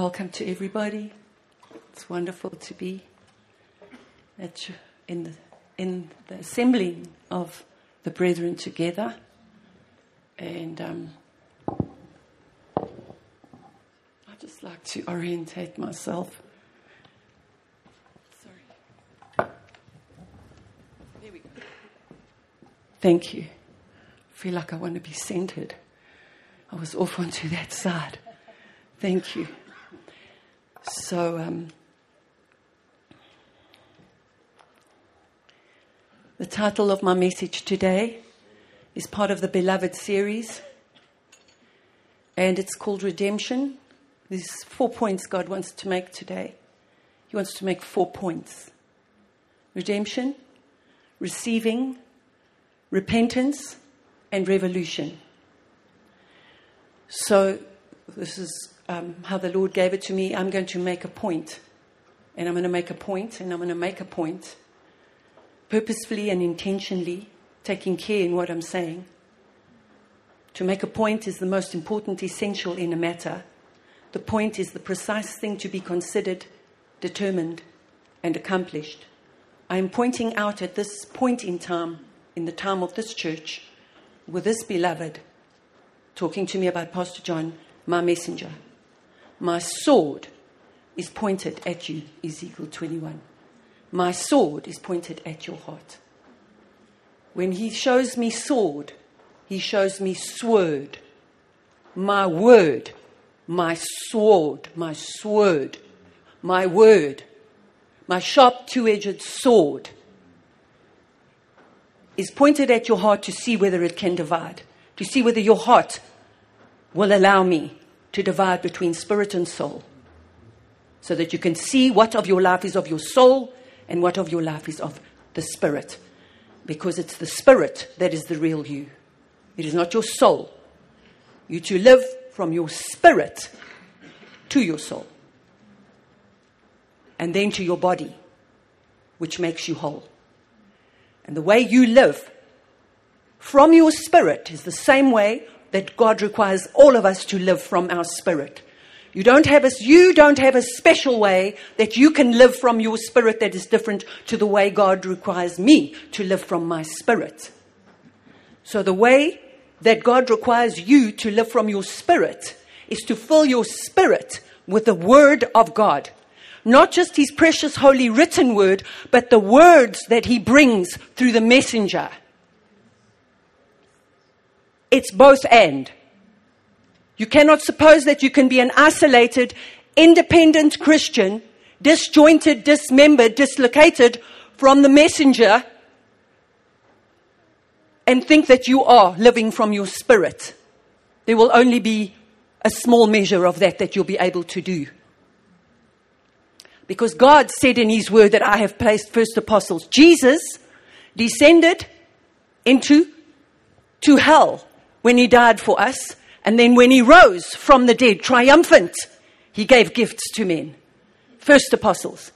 Welcome to everybody. It's wonderful to be at in the, in the assembling of the brethren together. And um, I just like to orientate myself. Sorry. There we go. Thank you. I feel like I want to be centered. I was off onto that side. Thank you. So, um, the title of my message today is part of the Beloved series, and it's called Redemption. There's four points God wants to make today. He wants to make four points redemption, receiving, repentance, and revolution. So, this is um, how the Lord gave it to me. I'm going to make a point, and I'm going to make a point, and I'm going to make a point, purposefully and intentionally, taking care in what I'm saying. To make a point is the most important essential in a matter. The point is the precise thing to be considered, determined, and accomplished. I am pointing out at this point in time, in the time of this church, with this beloved talking to me about Pastor John, my messenger. My sword is pointed at you, Ezekiel 21. My sword is pointed at your heart. When he shows me sword, he shows me sword. My word, my sword, my sword, my word, my sharp two edged sword is pointed at your heart to see whether it can divide, to see whether your heart will allow me to divide between spirit and soul, so that you can see what of your life is of your soul and what of your life is of the spirit. Because it's the spirit that is the real you, it is not your soul. You to live from your spirit to your soul, and then to your body, which makes you whole. And the way you live from your spirit is the same way that God requires all of us to live from our spirit. You don't have a, you don't have a special way that you can live from your spirit that is different to the way God requires me to live from my spirit. So the way that God requires you to live from your spirit is to fill your spirit with the word of God. Not just his precious holy written word, but the words that he brings through the messenger. It's both and. You cannot suppose that you can be an isolated, independent Christian, disjointed, dismembered, dislocated from the messenger, and think that you are living from your spirit. There will only be a small measure of that that you'll be able to do. Because God said in His word that I have placed first apostles. Jesus descended into to hell when He died for us. And then when He rose from the dead, triumphant, He gave gifts to men. First apostles,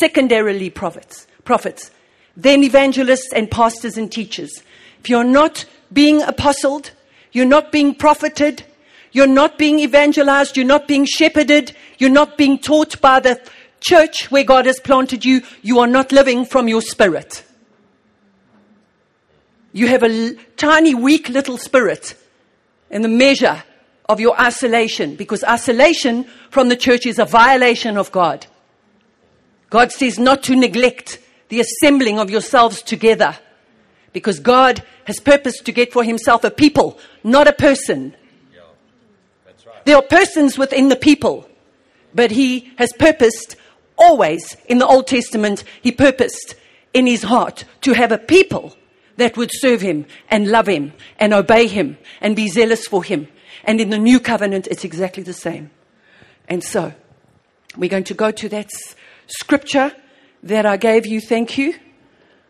secondarily prophets, prophets, then evangelists and pastors and teachers. If you're not being apostled, you're not being profited, you're not being evangelized, you're not being shepherded, you're not being taught by the church where God has planted you, you are not living from your spirit. You have a tiny, weak little spirit in the measure of your isolation because isolation from the church is a violation of God. God says not to neglect the assembling of yourselves together because God has purposed to get for himself a people, not a person. There are persons within the people, but he has purposed always in the Old Testament, he purposed in his heart to have a people that would serve him and love him and obey him and be zealous for him. And in the new covenant, it's exactly the same. And so, we're going to go to that scripture that I gave you. Thank you.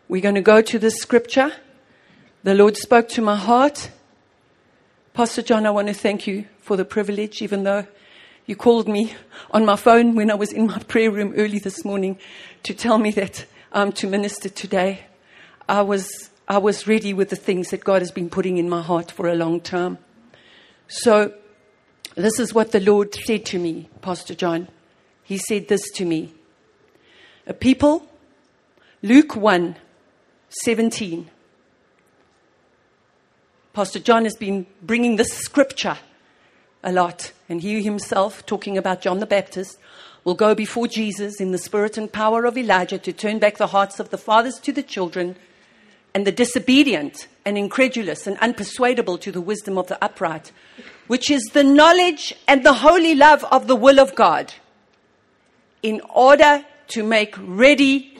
We're going to go to this scripture. The Lord spoke to my heart. Pastor John, I want to thank you for the privilege, even though you called me on my phone when I was in my prayer room early this morning to tell me that I'm to minister today. I was, I was ready with the things that God has been putting in my heart for a long time. So, this is what the Lord said to me, Pastor John. He said this to me A people, Luke 1 17. Pastor John has been bringing this scripture a lot, and he himself, talking about John the Baptist, will go before Jesus in the spirit and power of Elijah to turn back the hearts of the fathers to the children and the disobedient and incredulous and unpersuadable to the wisdom of the upright, which is the knowledge and the holy love of the will of God, in order to make ready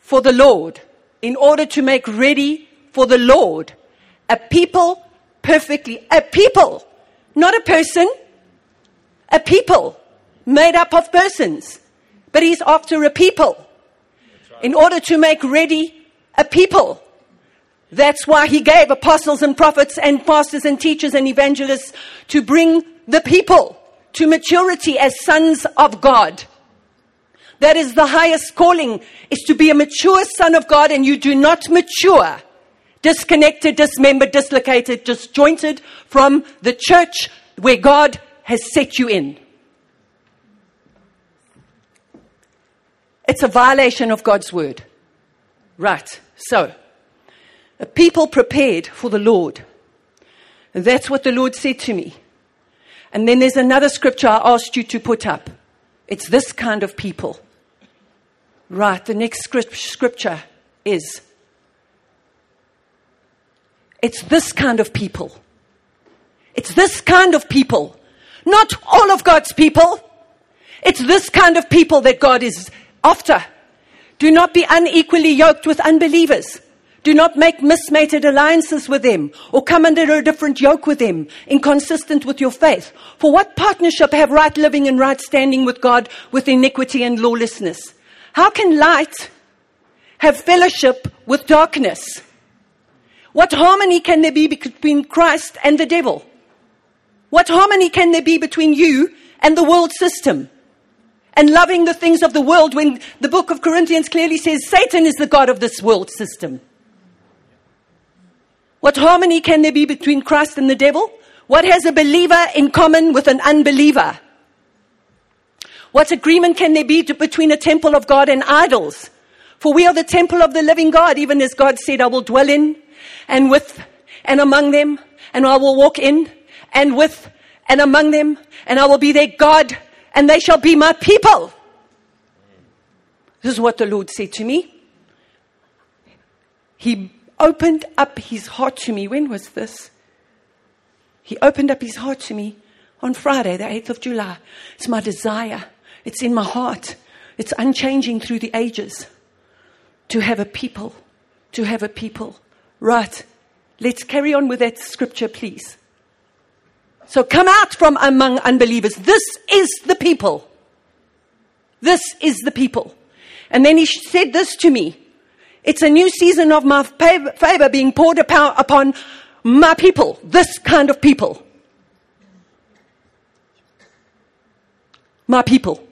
for the Lord, in order to make ready for the Lord a people perfectly, a people, not a person, a people made up of persons. But he's after a people in order to make ready a people. That's why he gave apostles and prophets and pastors and teachers and evangelists to bring the people to maturity as sons of God. That is the highest calling, is to be a mature son of God and you do not mature disconnected, dismembered, dislocated, disjointed from the church where God has set you in. It's a violation of God's word. Right. So, a people prepared for the Lord. That's what the Lord said to me. And then there's another scripture I asked you to put up. It's this kind of people. Right. The next scripture is it's this kind of people. It's this kind of people. Not all of God's people. It's this kind of people that God is after. Do not be unequally yoked with unbelievers. Do not make mismated alliances with them or come under a different yoke with them, inconsistent with your faith. For what partnership have right living and right standing with God with iniquity and lawlessness? How can light have fellowship with darkness? What harmony can there be between Christ and the devil? What harmony can there be between you and the world system? And loving the things of the world when the book of Corinthians clearly says Satan is the God of this world system. What harmony can there be between Christ and the devil? What has a believer in common with an unbeliever? What agreement can there be to, between a temple of God and idols? For we are the temple of the living God, even as God said, I will dwell in and with and among them, and I will walk in and with and among them, and I will be their God, and they shall be my people. This is what the Lord said to me. He opened up his heart to me. When was this? He opened up his heart to me on Friday, the 8th of July. It's my desire. It's in my heart. It's unchanging through the ages to have a people, to have a people Right. Let's carry on with that scripture, please. So come out from among unbelievers. This is the people. This is the people. And then he said this to me. It's a new season of my favor being poured upon my people. This kind of people. My people.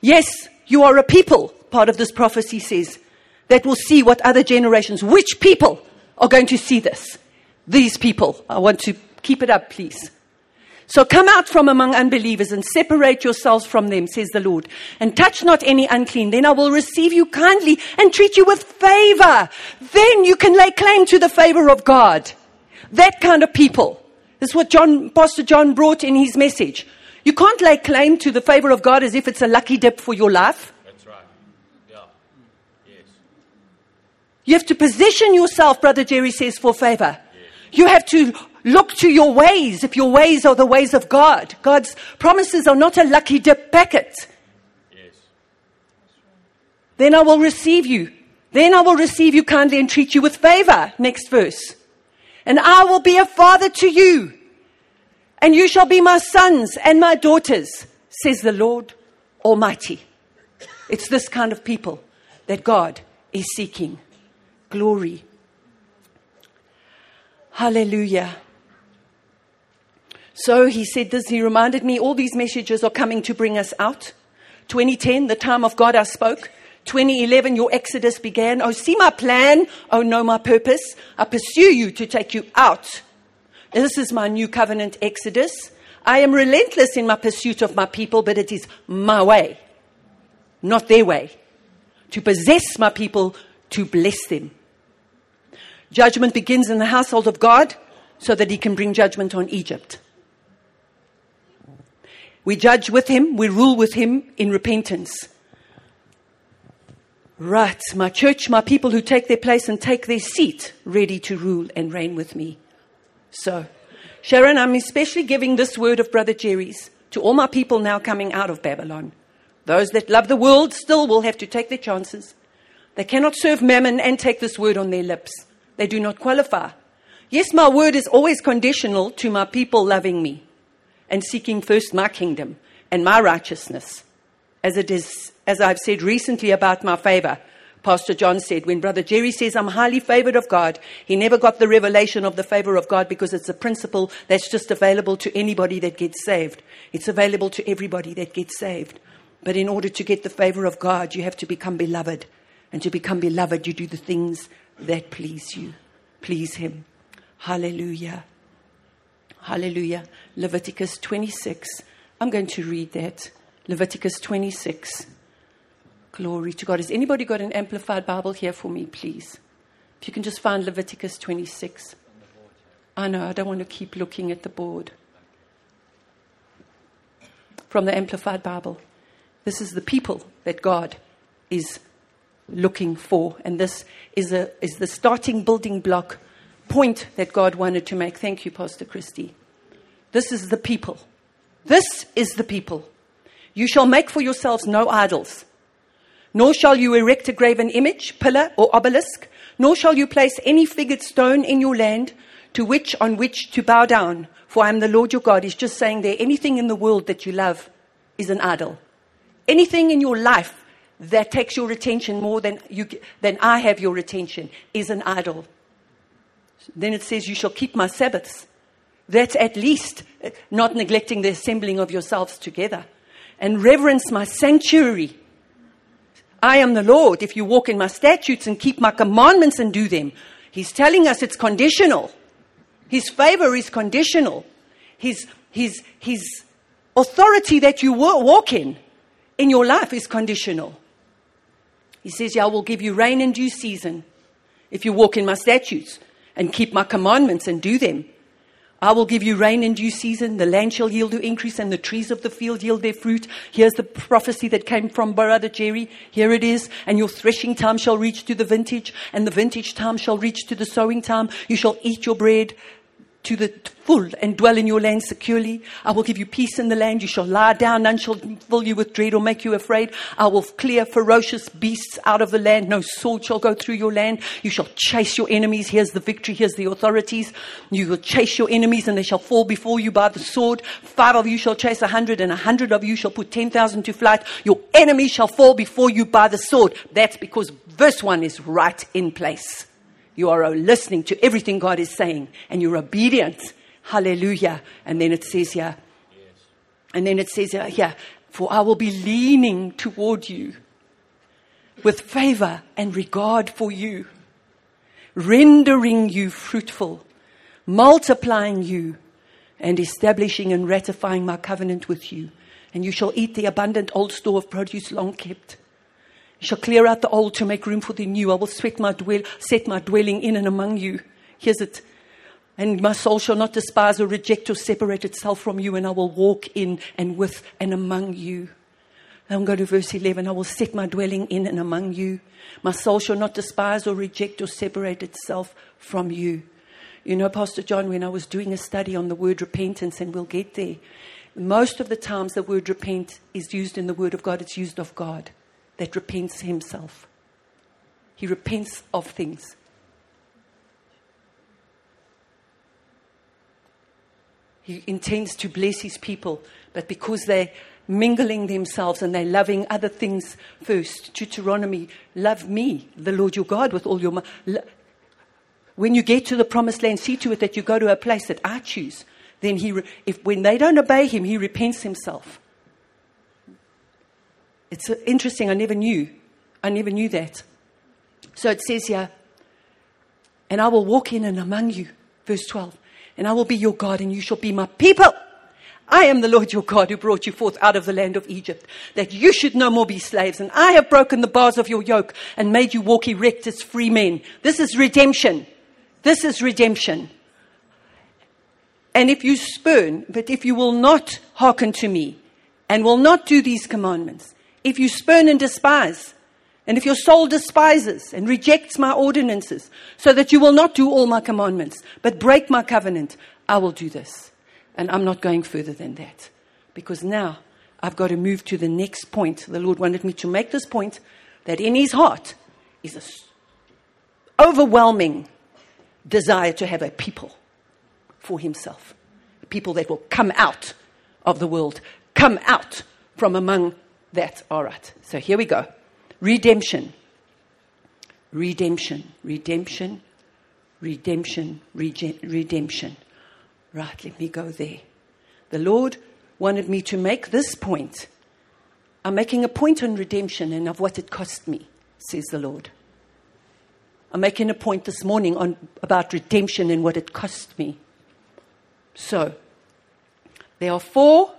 Yes, you are a people, part of this prophecy says, that will see what other generations, which people are going to see this? These people. I want to keep it up, please. So come out from among unbelievers and separate yourselves from them, says the Lord, and touch not any unclean. Then I will receive you kindly and treat you with favor. Then you can lay claim to the favor of God. That kind of people. This is what John, Pastor John brought in his message. You can't lay claim to the favor of God as if it's a lucky dip for your life. That's right. Yeah. Yes. You have to position yourself, Brother Jerry says, for favor. You have to look to your ways if your ways are the ways of God. God's promises are not a lucky dip packet. Yes. Then I will receive you. Then I will receive you kindly and treat you with favor. Next verse. And I will be a father to you and you shall be my sons and my daughters, says the Lord Almighty. It's this kind of people that God is seeking. Glory. Hallelujah. So he said this, he reminded me all these messages are coming to bring us out. 2010, the time of God I spoke. 2011, your exodus began. Oh, see my plan. Oh, know my purpose. I pursue you to take you out. This is my new covenant exodus. I am relentless in my pursuit of my people, but it is my way, not their way. To possess my people, to bless them. Judgment begins in the household of God so that he can bring judgment on Egypt. We judge with him, we rule with him in repentance. Right, my church, my people who take their place and take their seat, ready to rule and reign with me. So, Sharon, I'm especially giving this word of Brother Jerry's to all my people now coming out of Babylon. Those that love the world still will have to take their chances. They cannot serve mammon and take this word on their lips. They do not qualify. Yes, my word is always conditional to my people loving me and seeking first my kingdom and my righteousness. As it is, as I've said recently about my favor, Pastor John said, when Brother Jerry says, I'm highly favored of God, he never got the revelation of the favor of God because it's a principle that's just available to anybody that gets saved. It's available to everybody that gets saved. But in order to get the favor of God, you have to become beloved. And to become beloved, you do the things that please you, please Him. Hallelujah. Hallelujah. Leviticus 26. I'm going to read that. Leviticus 26. Glory to God. Has anybody got an amplified Bible here for me, please? If you can just find Leviticus 26. I know, I don't want to keep looking at the board. From the Amplified Bible. This is the people that God is looking for. And this is, a, is the starting building block point that God wanted to make. Thank you, Pastor Christie. This is the people. This is the people. You shall make for yourselves no idols nor shall you erect a graven image, pillar, or obelisk, nor shall you place any figured stone in your land to which on which to bow down. For I am the Lord your God. He's just saying there, anything in the world that you love is an idol. Anything in your life that takes your attention more than, you, than I have your attention is an idol. Then it says, You shall keep my Sabbaths. That's at least uh, not neglecting the assembling of yourselves together. And reverence my sanctuary. I am the Lord if you walk in my statutes and keep my commandments and do them. He's telling us it's conditional. His favor is conditional. His, his, his authority that you walk in in your life is conditional. He says, Yeah, I will give you rain in due season if you walk in my statutes and keep my commandments and do them. I will give you rain in due season. The land shall yield you increase and the trees of the field yield their fruit. Here's the prophecy that came from Brother Jerry. Here it is. And your threshing time shall reach to the vintage and the vintage time shall reach to the sowing time. You shall eat your bread to the full and dwell in your land securely. I will give you peace in the land. You shall lie down. None shall fill you with dread or make you afraid. I will clear ferocious beasts out of the land. No sword shall go through your land. You shall chase your enemies. Here's the victory. Here's the authorities. You will chase your enemies and they shall fall before you by the sword. Five of you shall chase a hundred and a hundred of you shall put ten thousand to flight. Your enemies shall fall before you by the sword. That's because verse one is right in place. You are listening to everything God is saying and you're obedient. Hallelujah. And then it says here, and then it says here, yeah, for I will be leaning toward you with favor and regard for you, rendering you fruitful, multiplying you, and establishing and ratifying my covenant with you. And you shall eat the abundant old store of produce long kept shall clear out the old to make room for the new. I will set my, dwell, set my dwelling in and among you. Here's it. And my soul shall not despise or reject or separate itself from you, and I will walk in and with and among you. I'm going to verse 11. I will set my dwelling in and among you. My soul shall not despise or reject or separate itself from you. You know, Pastor John, when I was doing a study on the word repentance, and we'll get there, most of the times the word repent is used in the word of God, it's used of God that repents himself. He repents of things. He intends to bless his people, but because they're mingling themselves and they're loving other things first, Deuteronomy, love me, the Lord your God, with all your mind. When you get to the promised land, see to it that you go to a place that I choose. then he, if, when they don't obey him, he repents himself. It's uh, interesting. I never knew. I never knew that. So it says here, and I will walk in and among you, verse 12, and I will be your God and you shall be my people. I am the Lord your God who brought you forth out of the land of Egypt, that you should no more be slaves. And I have broken the bars of your yoke and made you walk erect as free men. This is redemption. This is redemption. And if you spurn, but if you will not hearken to me and will not do these commandments, if you spurn and despise, and if your soul despises and rejects my ordinances, so that you will not do all my commandments, but break my covenant, I will do this. And I'm not going further than that. Because now I've got to move to the next point. The Lord wanted me to make this point that in his heart is an overwhelming desire to have a people for himself. People that will come out of the world, come out from among that. All right. So here we go. Redemption. Redemption. Redemption. Redemption. Redemption. Right, let me go there. The Lord wanted me to make this point. I'm making a point on redemption and of what it cost me, says the Lord. I'm making a point this morning on, about redemption and what it cost me. So, there are four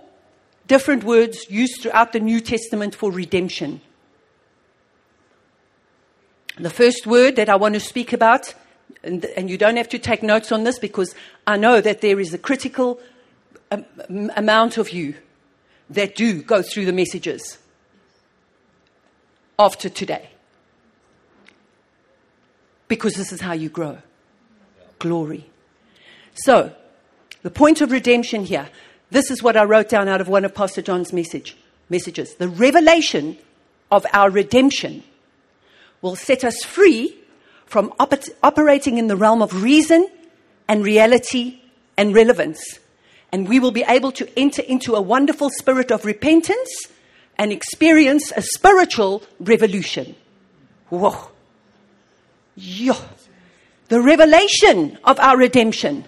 different words used throughout the New Testament for redemption. The first word that I want to speak about and, and you don't have to take notes on this because I know that there is a critical um, amount of you that do go through the messages after today. Because this is how you grow. Glory. So, the point of redemption here, this is what I wrote down out of one of Pastor John's message, messages. The revelation of our redemption will set us free from op- operating in the realm of reason and reality and relevance. And we will be able to enter into a wonderful spirit of repentance and experience a spiritual revolution. Whoa. Yo. The revelation of our redemption.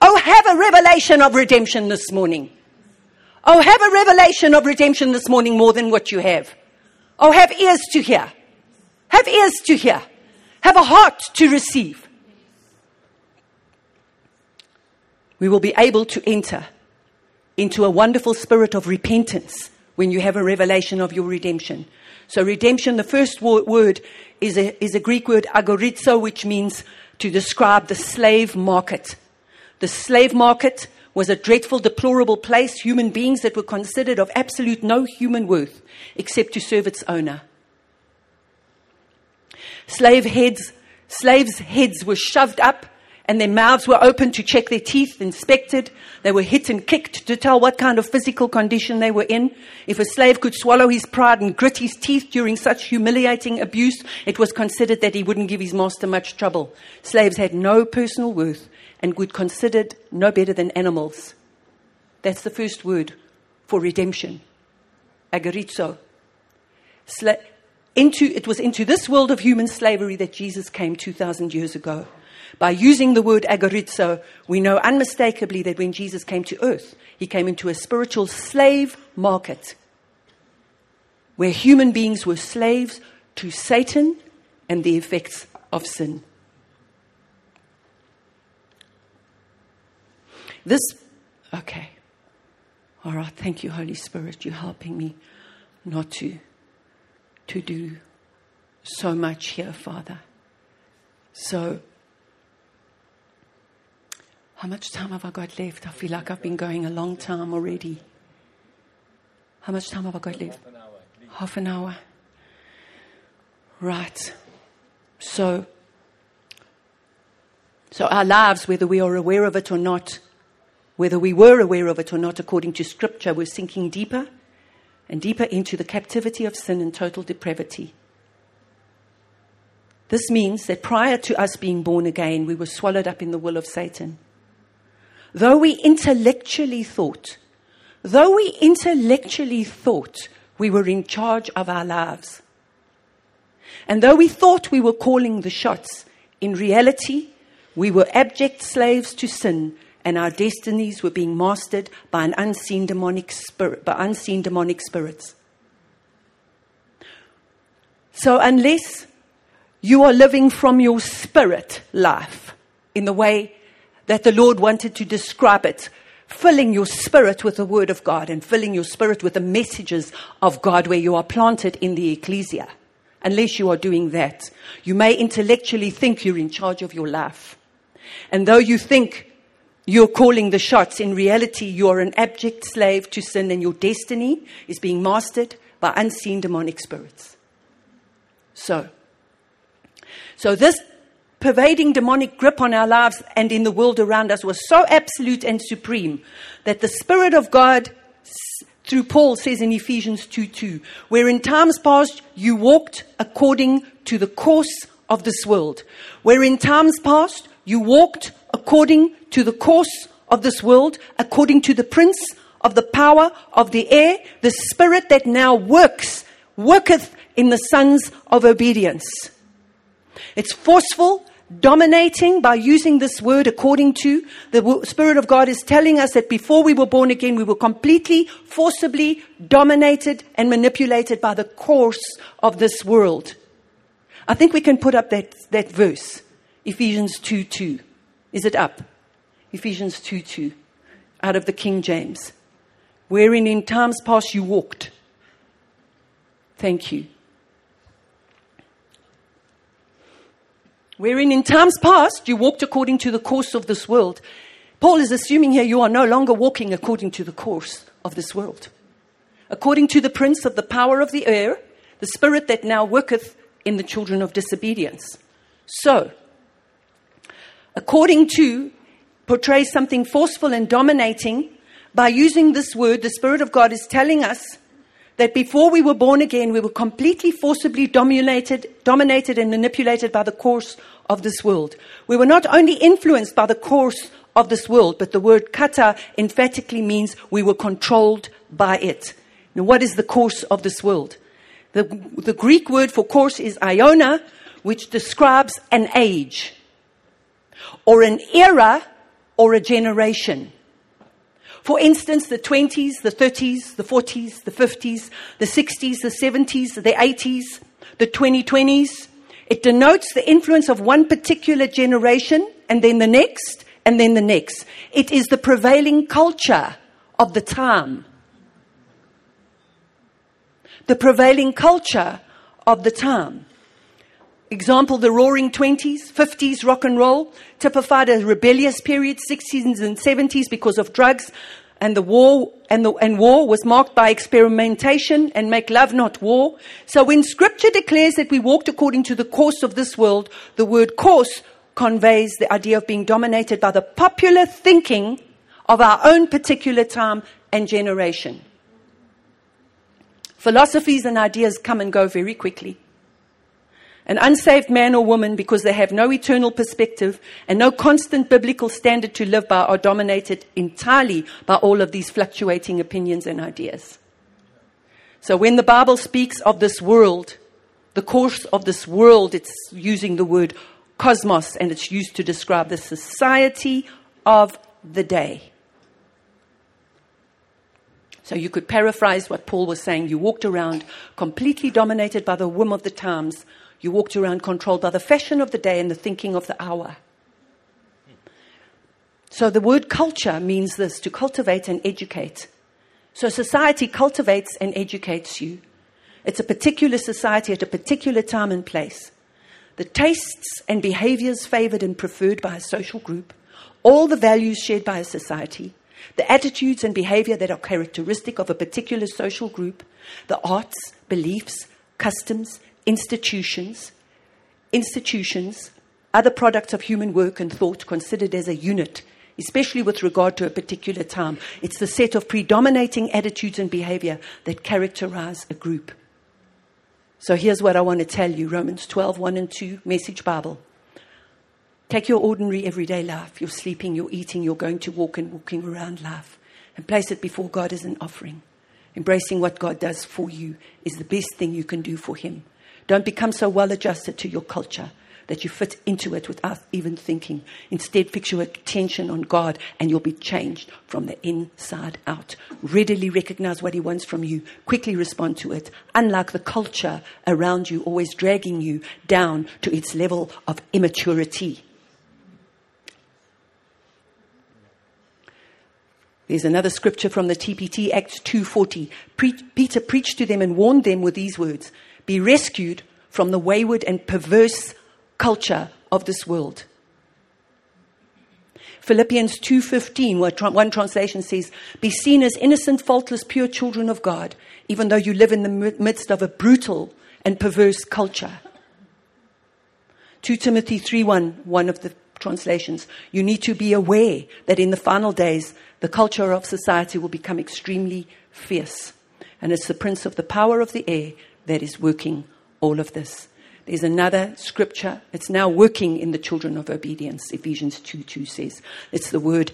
Oh, have a revelation of redemption this morning. Oh, have a revelation of redemption this morning more than what you have. Oh, have ears to hear. Have ears to hear. Have a heart to receive. We will be able to enter into a wonderful spirit of repentance when you have a revelation of your redemption. So, redemption, the first word is a, is a Greek word agorizo, which means to describe the slave market. The slave market was a dreadful, deplorable place, human beings that were considered of absolute no human worth except to serve its owner. Slave heads, slaves' heads were shoved up and their mouths were opened to check their teeth, inspected. They were hit and kicked to tell what kind of physical condition they were in. If a slave could swallow his pride and grit his teeth during such humiliating abuse, it was considered that he wouldn't give his master much trouble. Slaves had no personal worth and were considered no better than animals. That's the first word for redemption. Agorizo. Sla- into, it was into this world of human slavery that Jesus came 2,000 years ago. By using the word agorizo, we know unmistakably that when Jesus came to earth, he came into a spiritual slave market where human beings were slaves to Satan and the effects of sin. This, okay. All right, thank you, Holy Spirit. You're helping me not to to do so much here, Father. So, how much time have I got left? I feel like I've been going a long time already. How much time have I got left? Half an hour. Half an hour. Right. So, so our lives, whether we are aware of it or not, whether we were aware of it or not, according to Scripture, we're sinking deeper and deeper into the captivity of sin and total depravity. This means that prior to us being born again, we were swallowed up in the will of Satan. Though we intellectually thought, though we intellectually thought we were in charge of our lives, and though we thought we were calling the shots, in reality, we were abject slaves to sin and our destinies were being mastered by an unseen demonic spirit, by unseen demonic spirits. So unless you are living from your spirit life in the way that the Lord wanted to describe it, filling your spirit with the word of God and filling your spirit with the messages of God where you are planted in the ecclesia. Unless you are doing that, you may intellectually think you're in charge of your life. And though you think you're calling the shots, in reality, you are an abject slave to sin and your destiny is being mastered by unseen demonic spirits. So, so this pervading demonic grip on our lives and in the world around us was so absolute and supreme that the Spirit of God, through Paul says in Ephesians 2 2, where in times past you walked according to the course of this world, where in times past you walked according to the course of this world, according to the prince of the power of the air, the spirit that now works, worketh in the sons of obedience. It's forceful, dominating by using this word according to the Spirit of God is telling us that before we were born again, we were completely, forcibly dominated and manipulated by the course of this world. I think we can put up that, that verse, Ephesians 2 2. Is it up? Ephesians 2 2, out of the King James. Wherein in times past you walked. Thank you. wherein in times past you walked according to the course of this world. Paul is assuming here you are no longer walking according to the course of this world. According to the prince of the power of the air, the spirit that now worketh in the children of disobedience. So, according to portrays something forceful and dominating, by using this word, the Spirit of God is telling us that before we were born again, we were completely forcibly dominated, dominated and manipulated by the course of this world. We were not only influenced by the course of this world, but the word kata emphatically means we were controlled by it. Now, what is the course of this world? The, the Greek word for course is iona, which describes an age, or an era, or a generation. For instance, the 20s, the 30s, the 40s, the 50s, the 60s, the 70s, the 80s, the 2020s. It denotes the influence of one particular generation and then the next and then the next. It is the prevailing culture of the time. The prevailing culture of the time. Example, the roaring 20s, 50s rock and roll typified a rebellious period, 60s and 70s because of drugs and the war and, the, and war was marked by experimentation and make love not war. So when scripture declares that we walked according to the course of this world, the word course conveys the idea of being dominated by the popular thinking of our own particular time and generation. Philosophies and ideas come and go very quickly. An unsaved man or woman, because they have no eternal perspective and no constant biblical standard to live by, are dominated entirely by all of these fluctuating opinions and ideas. So when the Bible speaks of this world, the course of this world, it's using the word cosmos and it's used to describe the society of the day. So you could paraphrase what Paul was saying. You walked around completely dominated by the whim of the times, you walked around controlled by the fashion of the day and the thinking of the hour. So the word culture means this to cultivate and educate. So society cultivates and educates you. It's a particular society at a particular time and place. The tastes and behaviors favored and preferred by a social group, all the values shared by a society, the attitudes and behavior that are characteristic of a particular social group, the arts, beliefs, customs, institutions, institutions, other products of human work and thought considered as a unit, especially with regard to a particular time. It's the set of predominating attitudes and behavior that characterize a group. So here's what I want to tell you Romans 12, 1 and 2, Message Bible. Take your ordinary everyday life, you're sleeping, you're eating, you're going to walk and walking around life, and place it before God as an offering. Embracing what God does for you is the best thing you can do for Him. Don't become so well adjusted to your culture that you fit into it without even thinking. Instead, fix your attention on God and you'll be changed from the inside out. Readily recognize what He wants from you, quickly respond to it, unlike the culture around you always dragging you down to its level of immaturity. There's another scripture from the TPT, Acts 2.40. Pre- Peter preached to them and warned them with these words. Be rescued from the wayward and perverse culture of this world. Philippians 2:15 where one translation says be seen as innocent faultless pure children of God even though you live in the midst of a brutal and perverse culture. 2 Timothy 3:1 one of the translations you need to be aware that in the final days the culture of society will become extremely fierce. And it's the prince of the power of the air that is working all of this. There's another scripture. It's now working in the children of obedience. Ephesians 2 2 says. It's the word,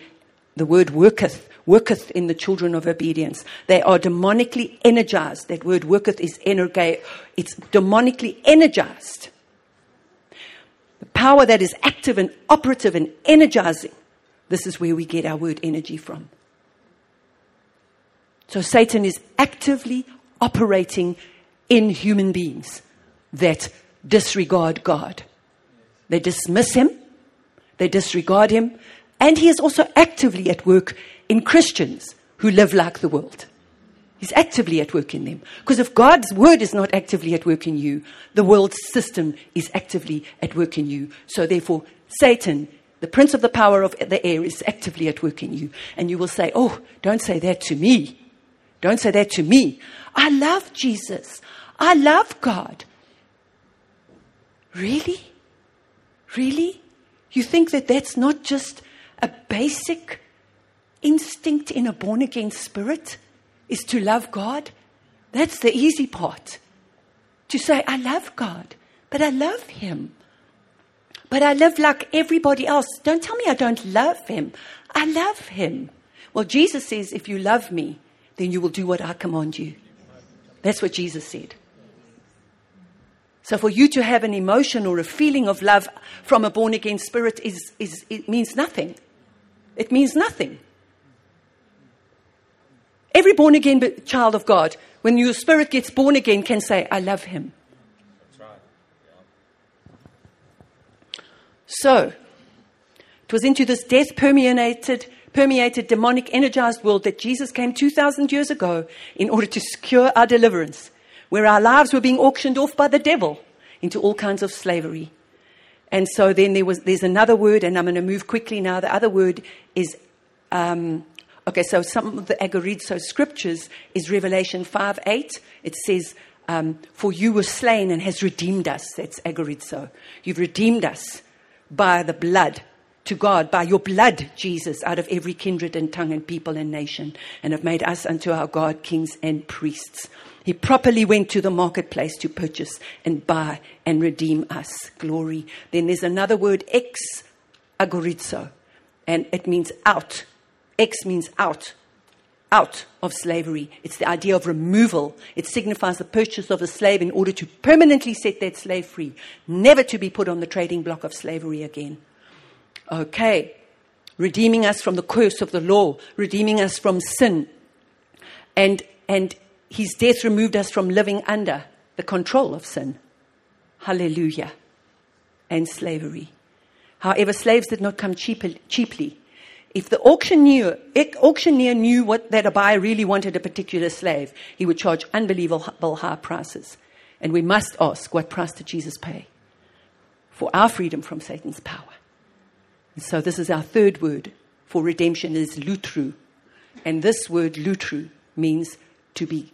the word worketh, worketh in the children of obedience. They are demonically energized. That word worketh is energe. It's demonically energized. The power that is active and operative and energizing this is where we get our word energy from. So Satan is actively operating in human beings that disregard God. They dismiss him, they disregard him, and he is also actively at work in Christians who live like the world. He's actively at work in them. Because if God's word is not actively at work in you, the world's system is actively at work in you. So therefore, Satan the prince of the power of the air is actively at work in you. And you will say, Oh, don't say that to me. Don't say that to me. I love Jesus. I love God. Really? Really? You think that that's not just a basic instinct in a born again spirit? Is to love God? That's the easy part. To say, I love God, but I love Him. But I live like everybody else. Don't tell me I don't love him. I love him. Well, Jesus says, if you love me, then you will do what I command you. That's what Jesus said. So for you to have an emotion or a feeling of love from a born again spirit is, is, it means nothing. It means nothing. Every born again child of God, when your spirit gets born again, can say, I love him. So, it was into this death permeated, permeated, demonic, energized world that Jesus came 2,000 years ago in order to secure our deliverance, where our lives were being auctioned off by the devil into all kinds of slavery. And so then there was, there's another word, and I'm going to move quickly now. The other word is, um, okay, so some of the agorizo scriptures is Revelation 5 8. It says, um, For you were slain and has redeemed us. That's agorizo. You've redeemed us by the blood to God, by your blood, Jesus, out of every kindred and tongue and people and nation, and have made us unto our God kings and priests. He properly went to the marketplace to purchase and buy and redeem us. Glory. Then there's another word, ex agorizo, and it means out. Ex means out out of slavery. It's the idea of removal. It signifies the purchase of a slave in order to permanently set that slave free, never to be put on the trading block of slavery again. Okay. Redeeming us from the curse of the law, redeeming us from sin. And, and his death removed us from living under the control of sin. Hallelujah. And slavery. However, slaves did not come cheaply if the auctioneer, auctioneer knew what, that a buyer really wanted a particular slave, he would charge unbelievable high prices. And we must ask, what price did Jesus pay for our freedom from Satan's power? So this is our third word for redemption is lutru. And this word lutru means to be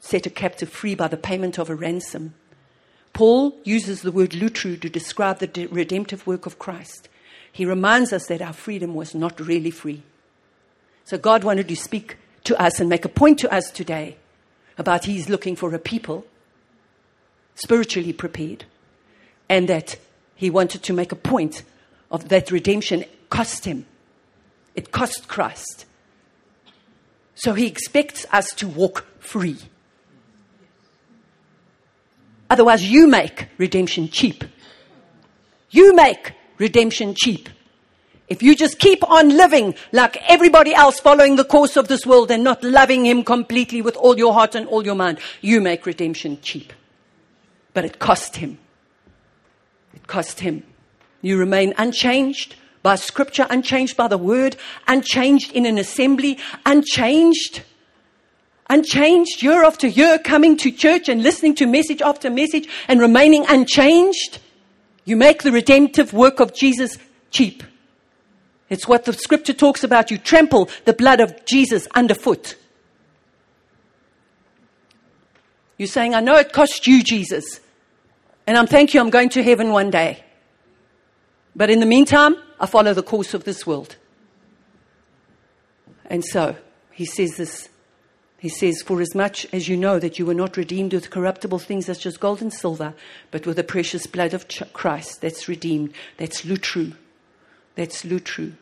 set a captive free by the payment of a ransom. Paul uses the word lutru to describe the redemptive work of Christ he reminds us that our freedom was not really free. So God wanted to speak to us and make a point to us today about He's looking for a people spiritually prepared and that He wanted to make a point of that redemption cost Him. It cost Christ. So He expects us to walk free. Otherwise, you make redemption cheap You make redemption cheap. If you just keep on living like everybody else, following the course of this world and not loving Him completely with all your heart and all your mind, you make redemption cheap. But it cost Him. It cost Him. You remain unchanged by Scripture, unchanged by the Word, unchanged in an assembly, unchanged. Unchanged year after year, coming to church and listening to message after message and remaining unchanged. You make the redemptive work of Jesus cheap. It's what the scripture talks about. You trample the blood of Jesus underfoot. You're saying, I know it cost you, Jesus. And I'm thank you, I'm going to heaven one day. But in the meantime, I follow the course of this world. And so, he says this. He says, For as much as you know that you were not redeemed with corruptible things such as gold and silver, but with the precious blood of Christ, that's redeemed, that's lutroo, that's lutroo.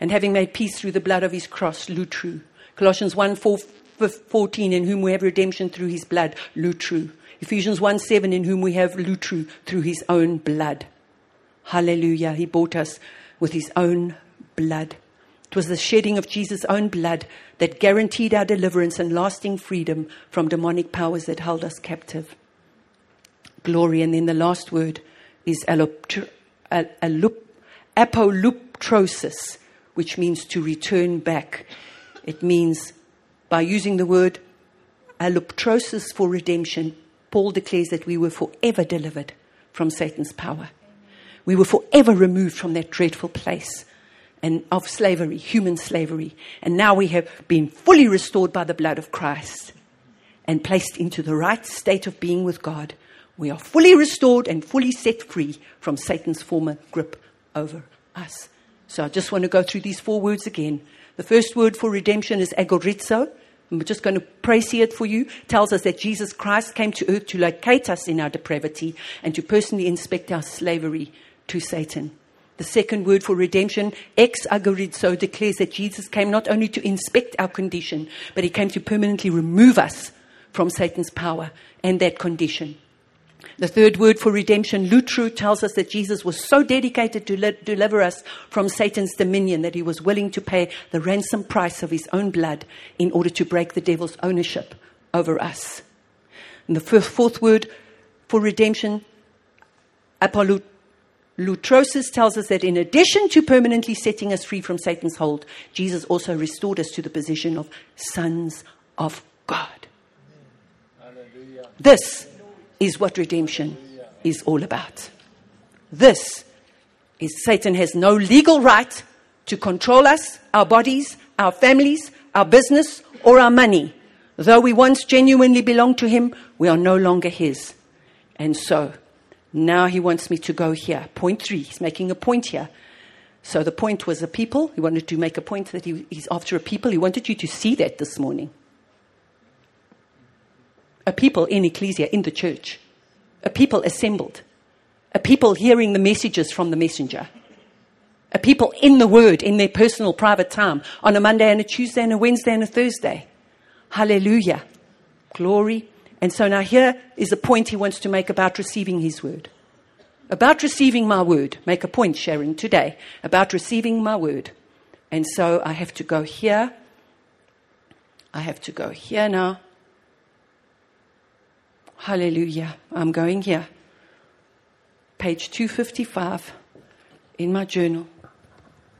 And having made peace through the blood of his cross, lutroo. Colossians 1 4, 14, in whom we have redemption through his blood, lutroo. Ephesians 1 7, in whom we have lutroo through his own blood. Hallelujah. He bought us with his own blood. It was the shedding of Jesus' own blood that guaranteed our deliverance and lasting freedom from demonic powers that held us captive. Glory. And then the last word is apolutrosis, which means to return back. It means, by using the word aluptrosis for redemption, Paul declares that we were forever delivered from Satan's power. We were forever removed from that dreadful place and of slavery, human slavery. And now we have been fully restored by the blood of Christ and placed into the right state of being with God. We are fully restored and fully set free from Satan's former grip over us. So I just want to go through these four words again. The first word for redemption is agorizo. I'm just going to pray praise it for you. It tells us that Jesus Christ came to earth to locate us in our depravity and to personally inspect our slavery to Satan. The second word for redemption, ex agorizo, declares that Jesus came not only to inspect our condition, but he came to permanently remove us from Satan's power and that condition. The third word for redemption, lutroo, tells us that Jesus was so dedicated to le- deliver us from Satan's dominion that he was willing to pay the ransom price of his own blood in order to break the devil's ownership over us. And the fourth word for redemption, apolut, Lutrosis tells us that in addition to permanently setting us free from Satan's hold, Jesus also restored us to the position of sons of God. This is what redemption is all about. This is Satan has no legal right to control us, our bodies, our families, our business, or our money. Though we once genuinely belonged to him, we are no longer his. And so, now he wants me to go here. Point three. He's making a point here. So the point was a people. He wanted to make a point that he, he's after a people. He wanted you to see that this morning. A people in ecclesia, in the church. A people assembled. A people hearing the messages from the messenger. A people in the word, in their personal private time, on a Monday and a Tuesday and a Wednesday and a Thursday. Hallelujah. Glory and so now here is a point he wants to make about receiving his word. About receiving my word. Make a point, Sharon, today. About receiving my word. And so I have to go here. I have to go here now. Hallelujah. I'm going here. Page 255 in my journal.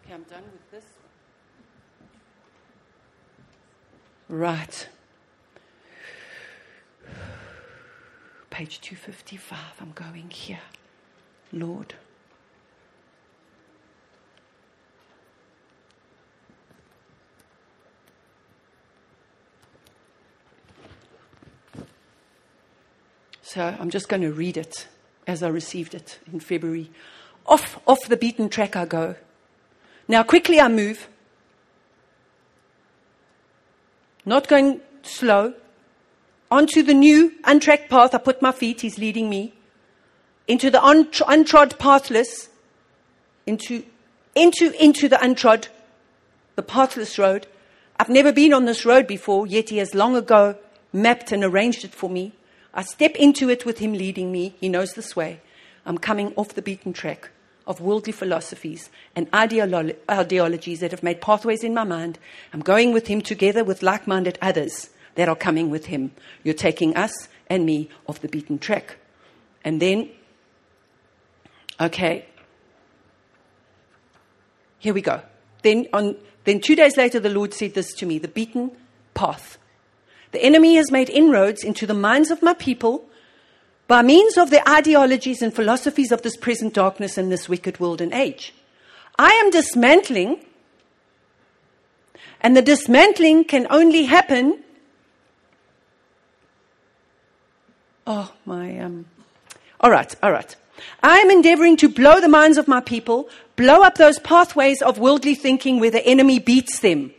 Okay, I'm done with this. Right. Page 255. I'm going here. Lord. So I'm just going to read it as I received it in February. Off, off the beaten track I go. Now quickly I move. Not going slow, Onto the new untracked path, I put my feet, he's leading me. Into the untrod pathless, into, into, into the untrod, the pathless road. I've never been on this road before, yet he has long ago mapped and arranged it for me. I step into it with him leading me. He knows this way. I'm coming off the beaten track. of worldly philosophies and ideolo- ideologies that have made pathways in my mind. I'm going with him together with like minded others that are coming with him. You're taking us and me off the beaten track. And then, okay, here we go. Then, on, then two days later, the Lord said this to me the beaten path. The enemy has made inroads into the minds of my people by means of the ideologies and philosophies of this present darkness and this wicked world and age. I am dismantling, and the dismantling can only happen. Oh, my. Um, all right, all right. I am endeavoring to blow the minds of my people, blow up those pathways of worldly thinking where the enemy beats them.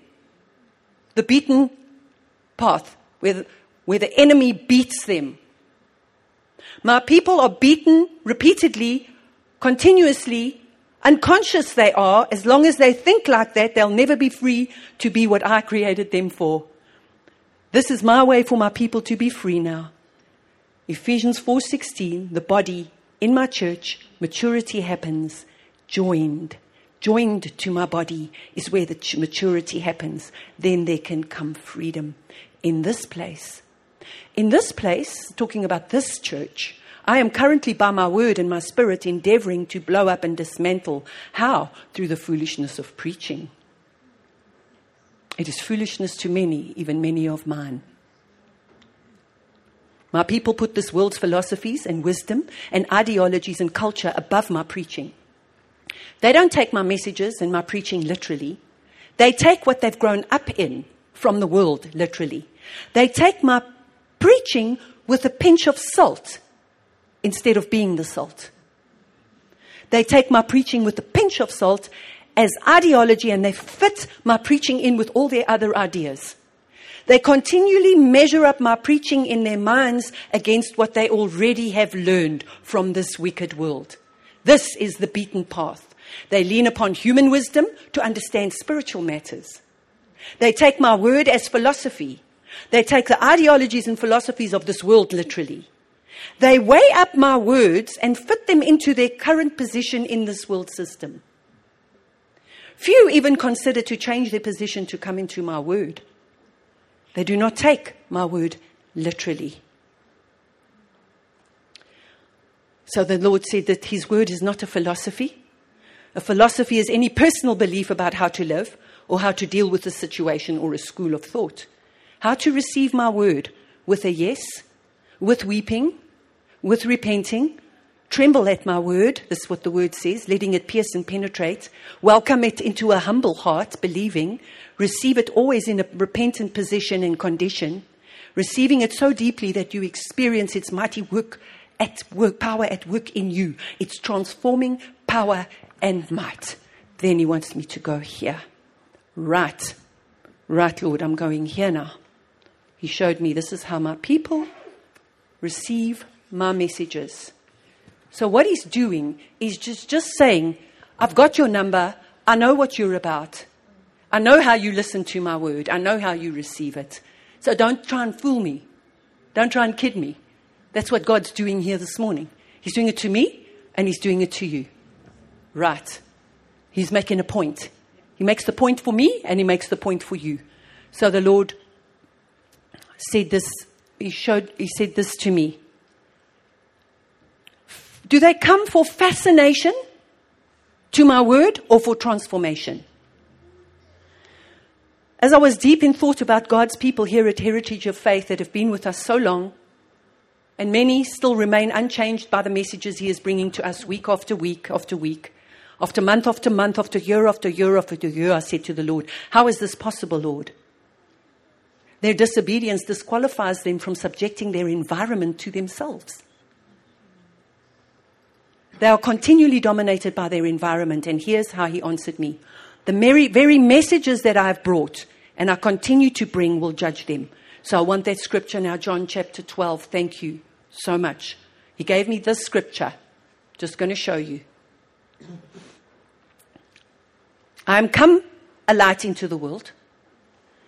The beaten path, where the, where the enemy beats them. My people are beaten repeatedly, continuously, unconscious they are. As long as they think like that, they'll never be free to be what I created them for. This is my way for my people to be free now. Ephesians 4:16, the body in my church, maturity happens joined. Joined to my body is where the maturity happens. Then there can come freedom in this place. In this place, talking about this church, I am currently by my word and my spirit endeavoring to blow up and dismantle. How? Through the foolishness of preaching. It is foolishness to many, even many of mine. My people put this world's philosophies and wisdom and ideologies and culture above my preaching. They don't take my messages and my preaching literally. They take what they've grown up in from the world literally. They take my preaching with a pinch of salt instead of being the salt. They take my preaching with a pinch of salt as ideology and they fit my preaching in with all their other ideas. They continually measure up my preaching in their minds against what they already have learned from this wicked world. This is the beaten path. They lean upon human wisdom to understand spiritual matters. They take my word as philosophy. They take the ideologies and philosophies of this world literally. They weigh up my words and fit them into their current position in this world system. Few even consider to change their position to come into my word. They do not take my word literally. So the Lord said that His word is not a philosophy. A philosophy is any personal belief about how to live or how to deal with a situation or a school of thought. How to receive my word with a yes, with weeping, with repenting, Tremble at my word, this is what the word says, letting it pierce and penetrate. Welcome it into a humble heart, believing. Receive it always in a repentant position and condition. Receiving it so deeply that you experience its mighty work at work, power at work in you. Its transforming power and might. Then he wants me to go here. Right. Right, Lord, I'm going here now. He showed me this is how my people receive my messages. So what he's doing is just, just saying, I've got your number. I know what you're about. I know how you listen to my word. I know how you receive it. So don't try and fool me. Don't try and kid me. That's what God's doing here this morning. He's doing it to me and he's doing it to you. Right. He's making a point. He makes the point for me and he makes the point for you. So the Lord said this, he showed, he said this to me. Do they come for fascination to my word or for transformation? As I was deep in thought about God's people here at Heritage of Faith that have been with us so long, and many still remain unchanged by the messages He is bringing to us week after week after week, after month after month, after year after year after year, I said to the Lord, How is this possible, Lord? Their disobedience disqualifies them from subjecting their environment to themselves. They are continually dominated by their environment. And here's how he answered me The very, very messages that I have brought and I continue to bring will judge them. So I want that scripture now, John chapter 12. Thank you so much. He gave me this scripture. Just going to show you. I am come a light into the world.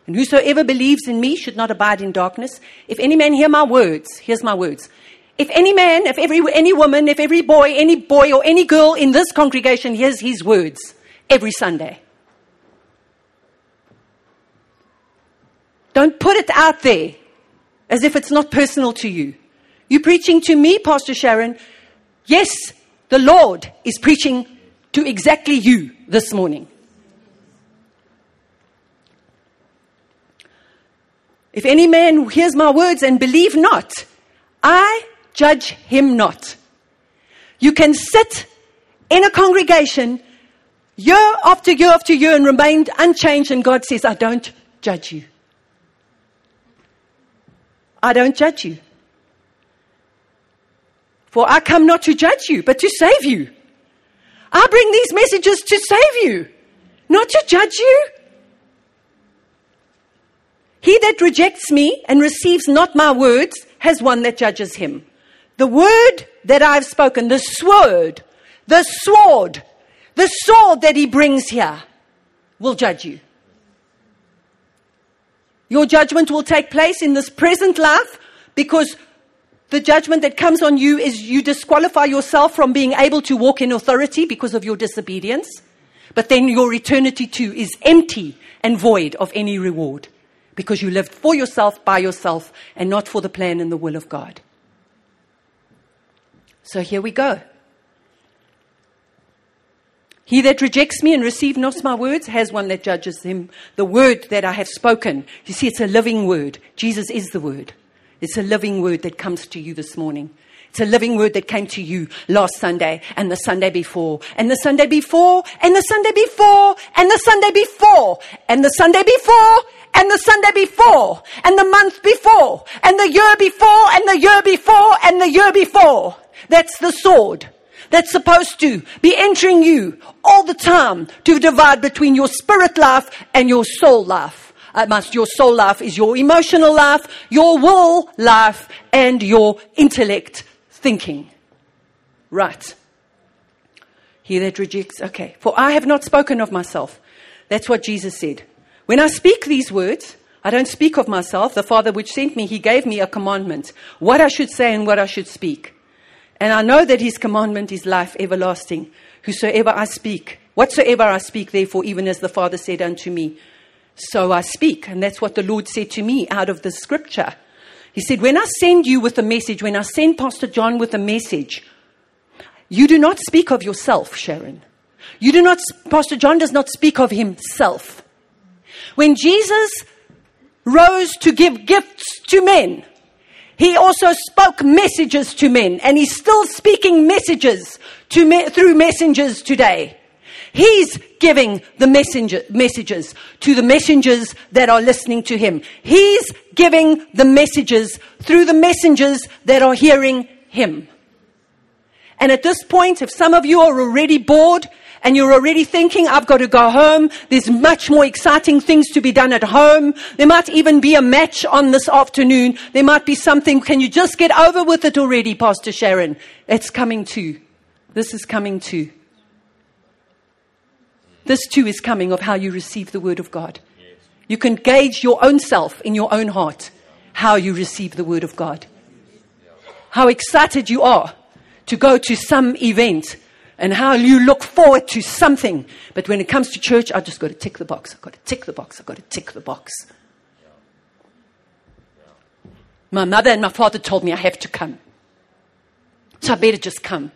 And whosoever believes in me should not abide in darkness. If any man hear my words, here's my words. If any man, if every, any woman, if every boy, any boy or any girl in this congregation hears his words every Sunday. Don't put it out there as if it's not personal to you. You're preaching to me, Pastor Sharon? Yes, the Lord is preaching to exactly you this morning. If any man hears my words and believe not, I judge him not. You can sit in a congregation year after year after year and remain unchanged, and God says, I don't judge you. I don't judge you. For I come not to judge you, but to save you. I bring these messages to save you, not to judge you. He that rejects me and receives not my words has one that judges him. The word that I've spoken, the sword, the sword, the sword that he brings here will judge you. Your judgment will take place in this present life because the judgment that comes on you is you disqualify yourself from being able to walk in authority because of your disobedience. But then your eternity too is empty and void of any reward because you lived for yourself, by yourself, and not for the plan and the will of God. So here we go. He that rejects me and receives not my words has one that judges him. The word that I have spoken. You see, it's a living word. Jesus is the word. It's a living word that comes to you this morning. It's a living word that came to you last Sunday and the Sunday before and the Sunday before and the Sunday before and the Sunday before and the Sunday before and the Sunday before and the month before and the year before and the year before and the year before. That's the sword that's supposed to be entering you all the time to divide between your spirit life and your soul life. Uh, must your soul life is your emotional life, your will life, and your intellect thinking. Right. He that rejects, okay. For I have not spoken of myself. That's what Jesus said. When I speak these words, I don't speak of myself. The Father which sent me, He gave me a commandment, what I should say and what I should speak. And I know that his commandment is life everlasting. Whosoever I speak, whatsoever I speak, therefore, even as the Father said unto me, so I speak. And that's what the Lord said to me out of the scripture. He said, When I send you with a message, when I send Pastor John with a message, you do not speak of yourself, Sharon. You do not, Pastor John does not speak of himself. When Jesus rose to give gifts to men, he also spoke messages to men, and he's still speaking messages to me, through messengers today. He's giving the messenger, messages to the messengers that are listening to him. He's giving the messages through the messengers that are hearing him. And at this point, if some of you are already bored and you're already thinking, I've got to go home. There's much more exciting things to be done at home. There might even be a match on this afternoon. There might be something. Can you just get over with it already, Pastor Sharon? It's coming too. This is coming too. This too is coming of how you receive the word of God. You can gauge your own self in your own heart how you receive the word of God. How excited you are to go to some event and how you look forward to something. But when it comes to church, I just got to tick the box. I've got to tick the box. I've got to tick the box. My mother and my father told me I have to come. So I better just come.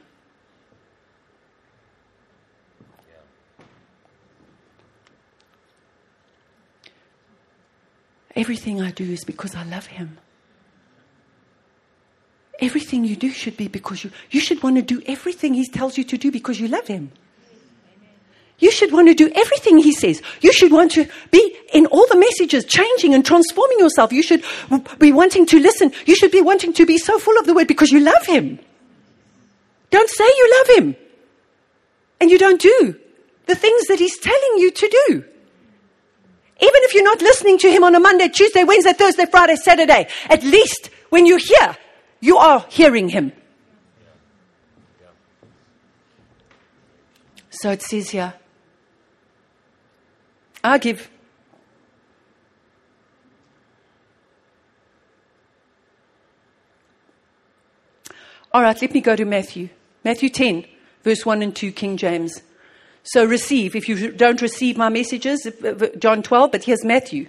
Everything I do is because I love him. Everything you do should be because you, you should want to do everything He tells you to do because you love Him. You should want to do everything He says. You should want to be in all the messages, changing and transforming yourself. You should be wanting to listen. You should be wanting to be so full of the Word because you love Him. Don't say you love Him and you don't do the things that He's telling you to do. Even if you're not listening to Him on a Monday, Tuesday, Wednesday, Thursday, Friday, Saturday, at least when you're here, you are hearing him. So it says here, I give All right, let me go to Matthew. Matthew 10, verse 1 and 2, King James. So receive. If you don't receive my messages, uh, John 12, but here's Matthew.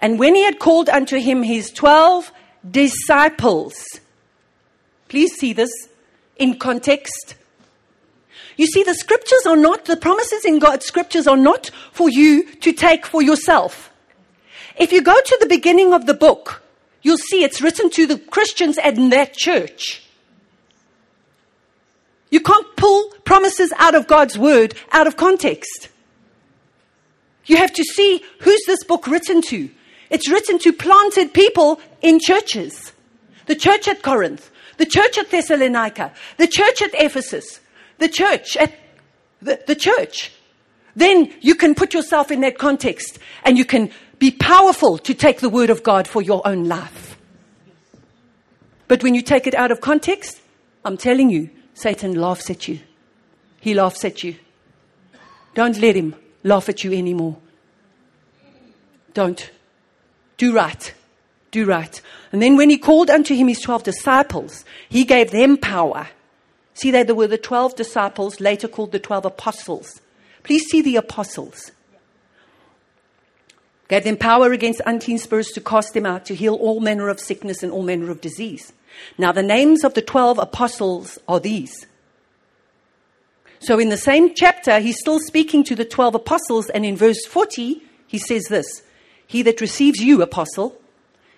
And when he had called unto him his 12 disciples, please see this in context. You see, the scriptures are not, the promises in God's scriptures are not for you to take for yourself. If you go to the beginning of the book, you'll see it's written to the Christians in that church. You can't pull promises out of God's word out of context. You have to see who's this book written to. It's written to planted people in churches. The church at Corinth, the church at Thessalonica, the church at Ephesus, the church at the, the church. Then you can put yourself in that context and you can be powerful to take the word of God for your own life. But when you take it out of context, I'm telling you, Satan laughs at you. He laughs at you. Don't let him laugh at you anymore. Don't. Do right. Do right. And then when he called unto him his 12 disciples, he gave them power. See, they were the 12 disciples, later called the 12 apostles. Please see the apostles. Gave them power against unclean spirits to cast them out, to heal all manner of sickness and all manner of disease. Now, the names of the 12 apostles are these. So, in the same chapter, he's still speaking to the 12 apostles, and in verse 40, he says this He that receives you, apostle,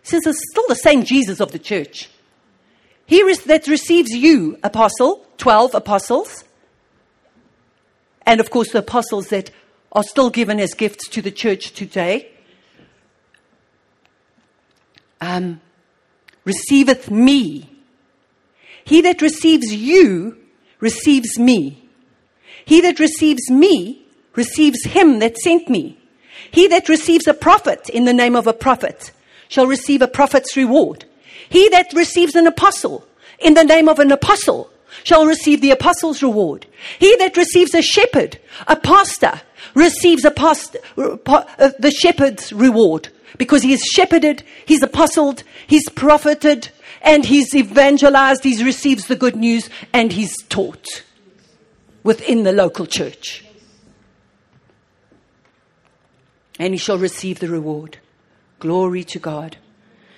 says it's still the same Jesus of the church. He that receives you, apostle, 12 apostles, and of course the apostles that are still given as gifts to the church today, um, receiveth me. He that receives you receives me. He that receives me receives him that sent me. He that receives a prophet in the name of a prophet shall receive a prophet's reward. He that receives an apostle in the name of an apostle shall receive the apostle's reward. He that receives a shepherd, a pastor, receives a uh, the shepherd's reward because he has shepherded, he's apostled, he's profited, and he's evangelized, he's receives the good news, and he's taught within the local church. And he shall receive the reward. Glory to God.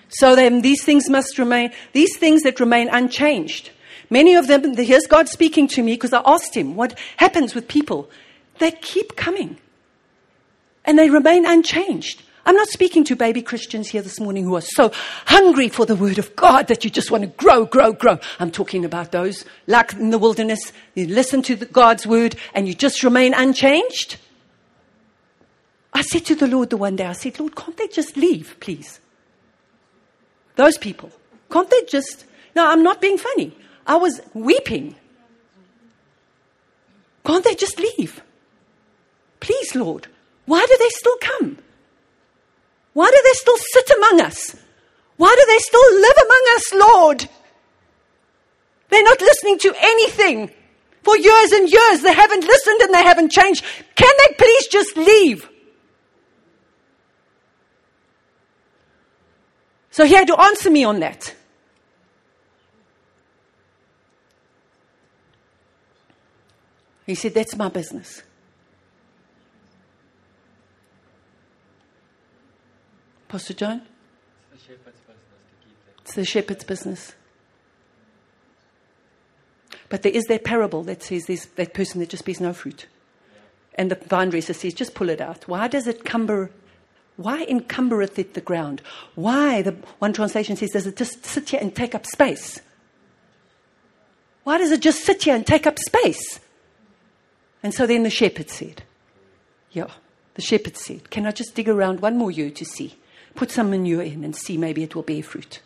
So then these things must remain, these things that remain unchanged. Many of them, here's God speaking to me because I asked him what happens with people. They keep coming and they remain unchanged. I'm not speaking to baby Christians here this morning who are so hungry for the word of God that you just want to grow, grow, grow. I'm talking about those like in the wilderness. You listen to the, God's word and you just remain unchanged. I said to the Lord the one day, I said, Lord, can't they just leave, please? Those people. Can't they just. No, I'm not being funny. I was weeping. Can't they just leave? Please, Lord. Why do they still come? Why do they still sit among us? Why do they still live among us, Lord? They're not listening to anything. For years and years, they haven't listened and they haven't changed. Can they please just leave? So he had to answer me on that. He said, That's my business. Pastor John? It's the shepherd's business. But there is that parable that says there's that person that just bears no fruit. And the vine dresser says, just pull it out. Why does it cumber? Why encumbereth it the ground? Why, the one translation says, does it just sit here and take up space? Why does it just sit here and take up space? And so then the shepherd said, Yeah, the shepherd said, Can I just dig around one more year to see? Put some manure in and see maybe it will bear fruit.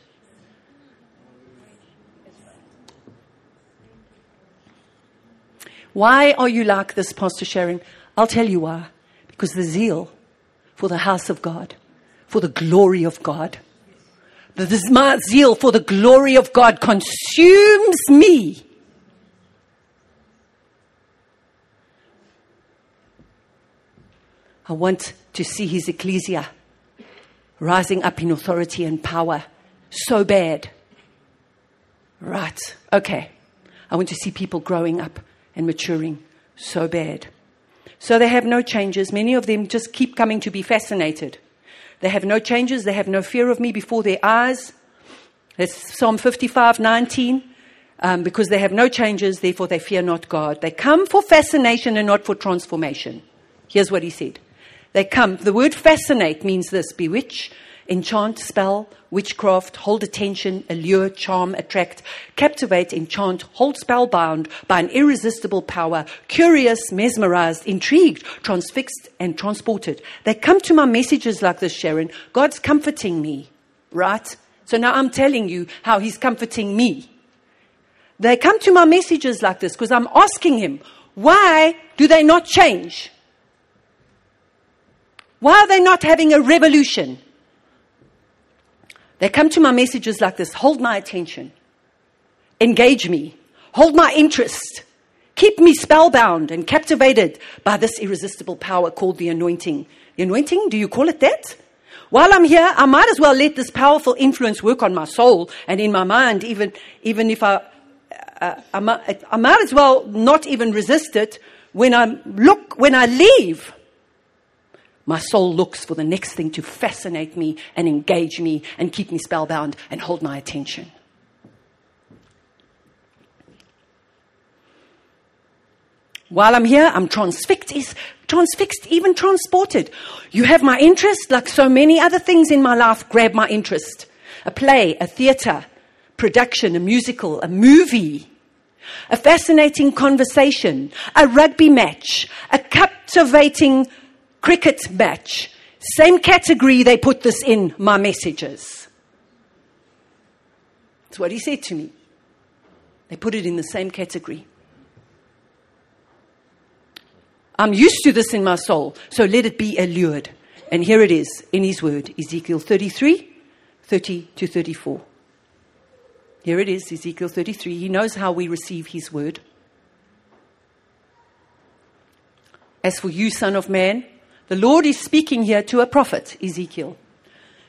Why are you like this, Pastor Sharon? I'll tell you why. Because the zeal for the house of God, for the glory of God, the my zeal for the glory of God consumes me. I want to see his ecclesia rising up in authority and power so bad. Right. Okay. I want to see people growing up and maturing so bad. So they have no changes. Many of them just keep coming to be fascinated. They have no changes. They have no fear of me before their eyes. That's Psalm 55, 19. Um, because they have no changes, therefore they fear not God. They come for fascination and not for transformation. Here's what he said. They come. The word fascinate means this bewitch, enchant, spell, witchcraft, hold attention, allure, charm, attract, captivate, enchant, hold spellbound by an irresistible power, curious, mesmerized, intrigued, transfixed, and transported. They come to my messages like this, Sharon. God's comforting me, right? So now I'm telling you how He's comforting me. They come to my messages like this because I'm asking Him, why do they not change? Why are they not having a revolution? They come to my messages like this hold my attention, engage me, hold my interest, keep me spellbound and captivated by this irresistible power called the anointing. The anointing, do you call it that? While I'm here, I might as well let this powerful influence work on my soul and in my mind, even, even if I, uh, I, might, I might as well not even resist it when I look, when I leave. My soul looks for the next thing to fascinate me and engage me and keep me spellbound and hold my attention. While I'm here, I'm transfixed, transfixed, even transported. You have my interest, like so many other things in my life, grab my interest. A play, a theater, production, a musical, a movie, a fascinating conversation, a rugby match, a captivating cricket match. Same category, they put this in my messages. That's what he said to me. They put it in the same category. I'm used to this in my soul, so let it be allured. And here it is in his word Ezekiel 33 30 to 34. Here it is, Ezekiel 33. He knows how we receive his word. As for you, son of man, the Lord is speaking here to a prophet, Ezekiel.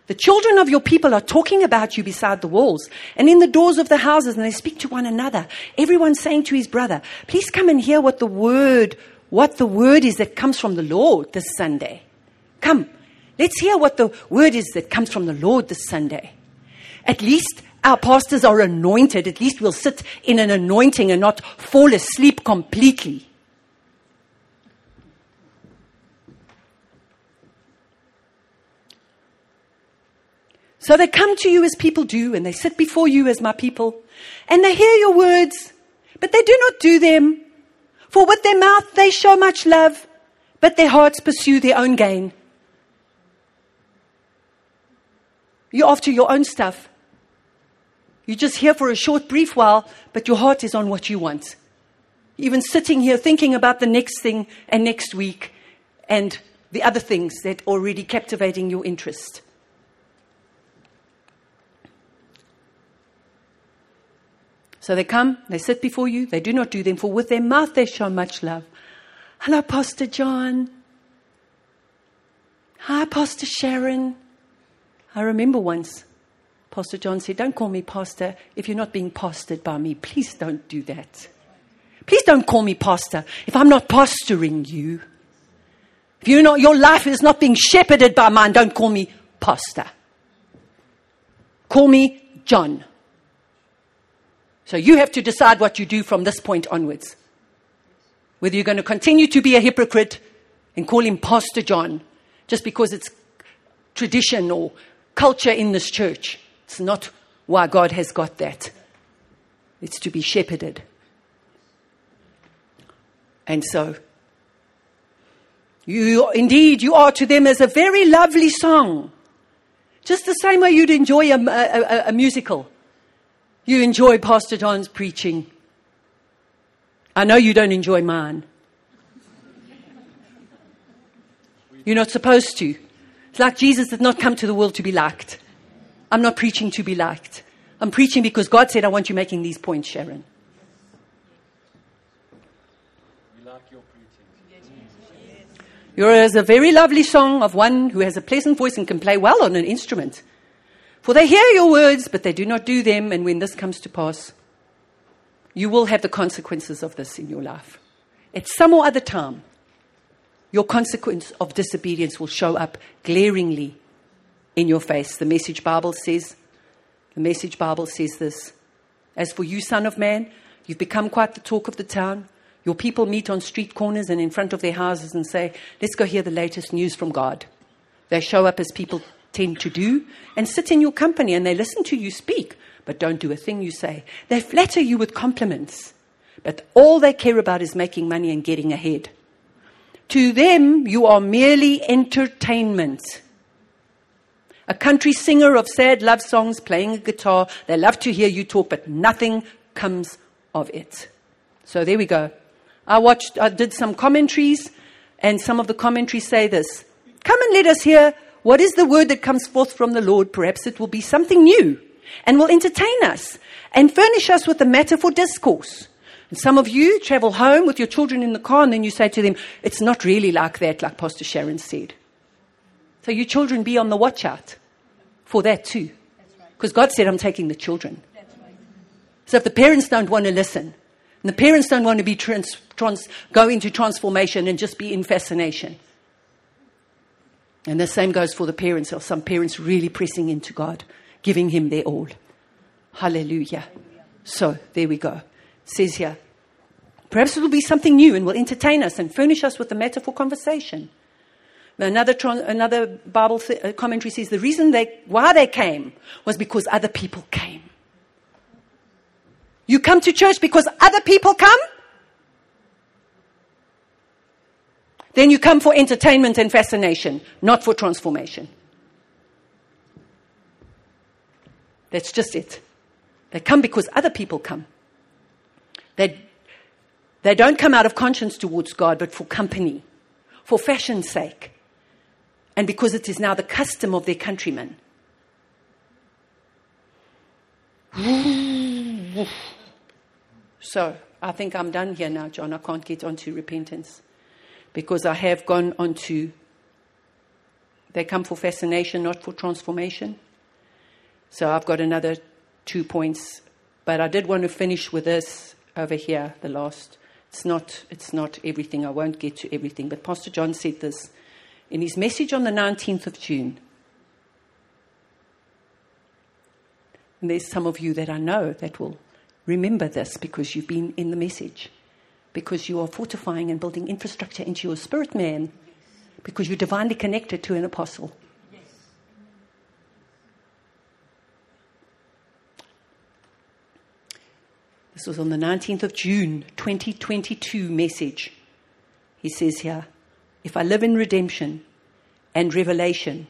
The children of your people are talking about you beside the walls and in the doors of the houses, and they speak to one another. Everyone saying to his brother, Please come and hear what the word, what the word is that comes from the Lord this Sunday. Come, let's hear what the word is that comes from the Lord this Sunday. At least our pastors are anointed. At least we'll sit in an anointing and not fall asleep completely. So they come to you as people do, and they sit before you as my people, and they hear your words, but they do not do them. For with their mouth they show much love, but their hearts pursue their own gain. You're after your own stuff. You're just here for a short, brief while, but your heart is on what you want. Even sitting here thinking about the next thing and next week and the other things that are already captivating your interest. So they come, they sit before you, they do not do them, for with their mouth they show much love. Hello, Pastor John. Hi, Pastor Sharon. I remember once, Pastor John said, Don't call me pastor if you're not being pastored by me. Please don't do that. Please don't call me pastor if I'm not pastoring you. If you know your life is not being shepherded by mine, don't call me pastor. Call me John. So you have to decide what you do from this point onwards. Whether you're going to continue to be a hypocrite and call him Pastor John just because it's tradition or culture in this church. It's not why God has got that. It's to be shepherded. And so, you indeed, you are to them as a very lovely song. Just the same way you'd enjoy a, a, a musical. You enjoy Pastor John's preaching. I know you don't enjoy mine. You're not supposed to. It's like Jesus did not come to the world to be liked. I'm not preaching to be liked. I'm preaching because God said, I want you making these points, Sharon. We like your preaching. Yes. Yours is a very lovely song of one who has a pleasant voice and can play well on an instrument. For they hear your words, but they do not do them, and when this comes to pass, You will have the consequences of this in your life. At some or other time, your consequence of disobedience will show up glaringly in your face. The message Bible says, the message Bible says this. As for you, son of man, you've become quite the talk of the town. Your people meet on street corners and in front of their houses and say, Let's go hear the latest news from God. They show up as people tend to do and sit in your company and they listen to you speak, but don't do a thing you say. They flatter you with compliments, but all they care about is making money and getting ahead. To them, you are merely entertainment. A country singer of sad love songs playing a guitar. They love to hear you talk, but nothing comes of it. So there we go. I watched, I did some commentaries, and some of the commentaries say this Come and let us hear what is the word that comes forth from the Lord. Perhaps it will be something new and will entertain us and furnish us with a matter for discourse. And some of you travel home with your children in the car, and then you say to them, It's not really like that, like Pastor Sharon said. So you children be on the watch out for that too. Because God said, I'm taking the children. So if the parents don't want to listen, and the parents don't want to be trans, trans, go into transformation and just be in fascination. And the same goes for the parents, or some parents really pressing into God, giving Him their all. Hallelujah. So there we go. It says here, perhaps it will be something new and will entertain us and furnish us with a matter for conversation. Another, another Bible th- uh, commentary says the reason they, why they came was because other people came. You come to church because other people come? Then you come for entertainment and fascination, not for transformation. That's just it. They come because other people come. They, they don't come out of conscience towards God, but for company, for fashion's sake, and because it is now the custom of their countrymen. So I think I'm done here now, John. I can't get on to repentance because I have gone on to. They come for fascination, not for transformation. So I've got another two points, but I did want to finish with this over here, the last. It's not, it's not everything. I won't get to everything. But Pastor John said this in his message on the 19th of June. And there's some of you that I know that will remember this because you've been in the message, because you are fortifying and building infrastructure into your spirit man, because you're divinely connected to an apostle. This was on the 19th of June, 2022 message. He says here, if I live in redemption and revelation,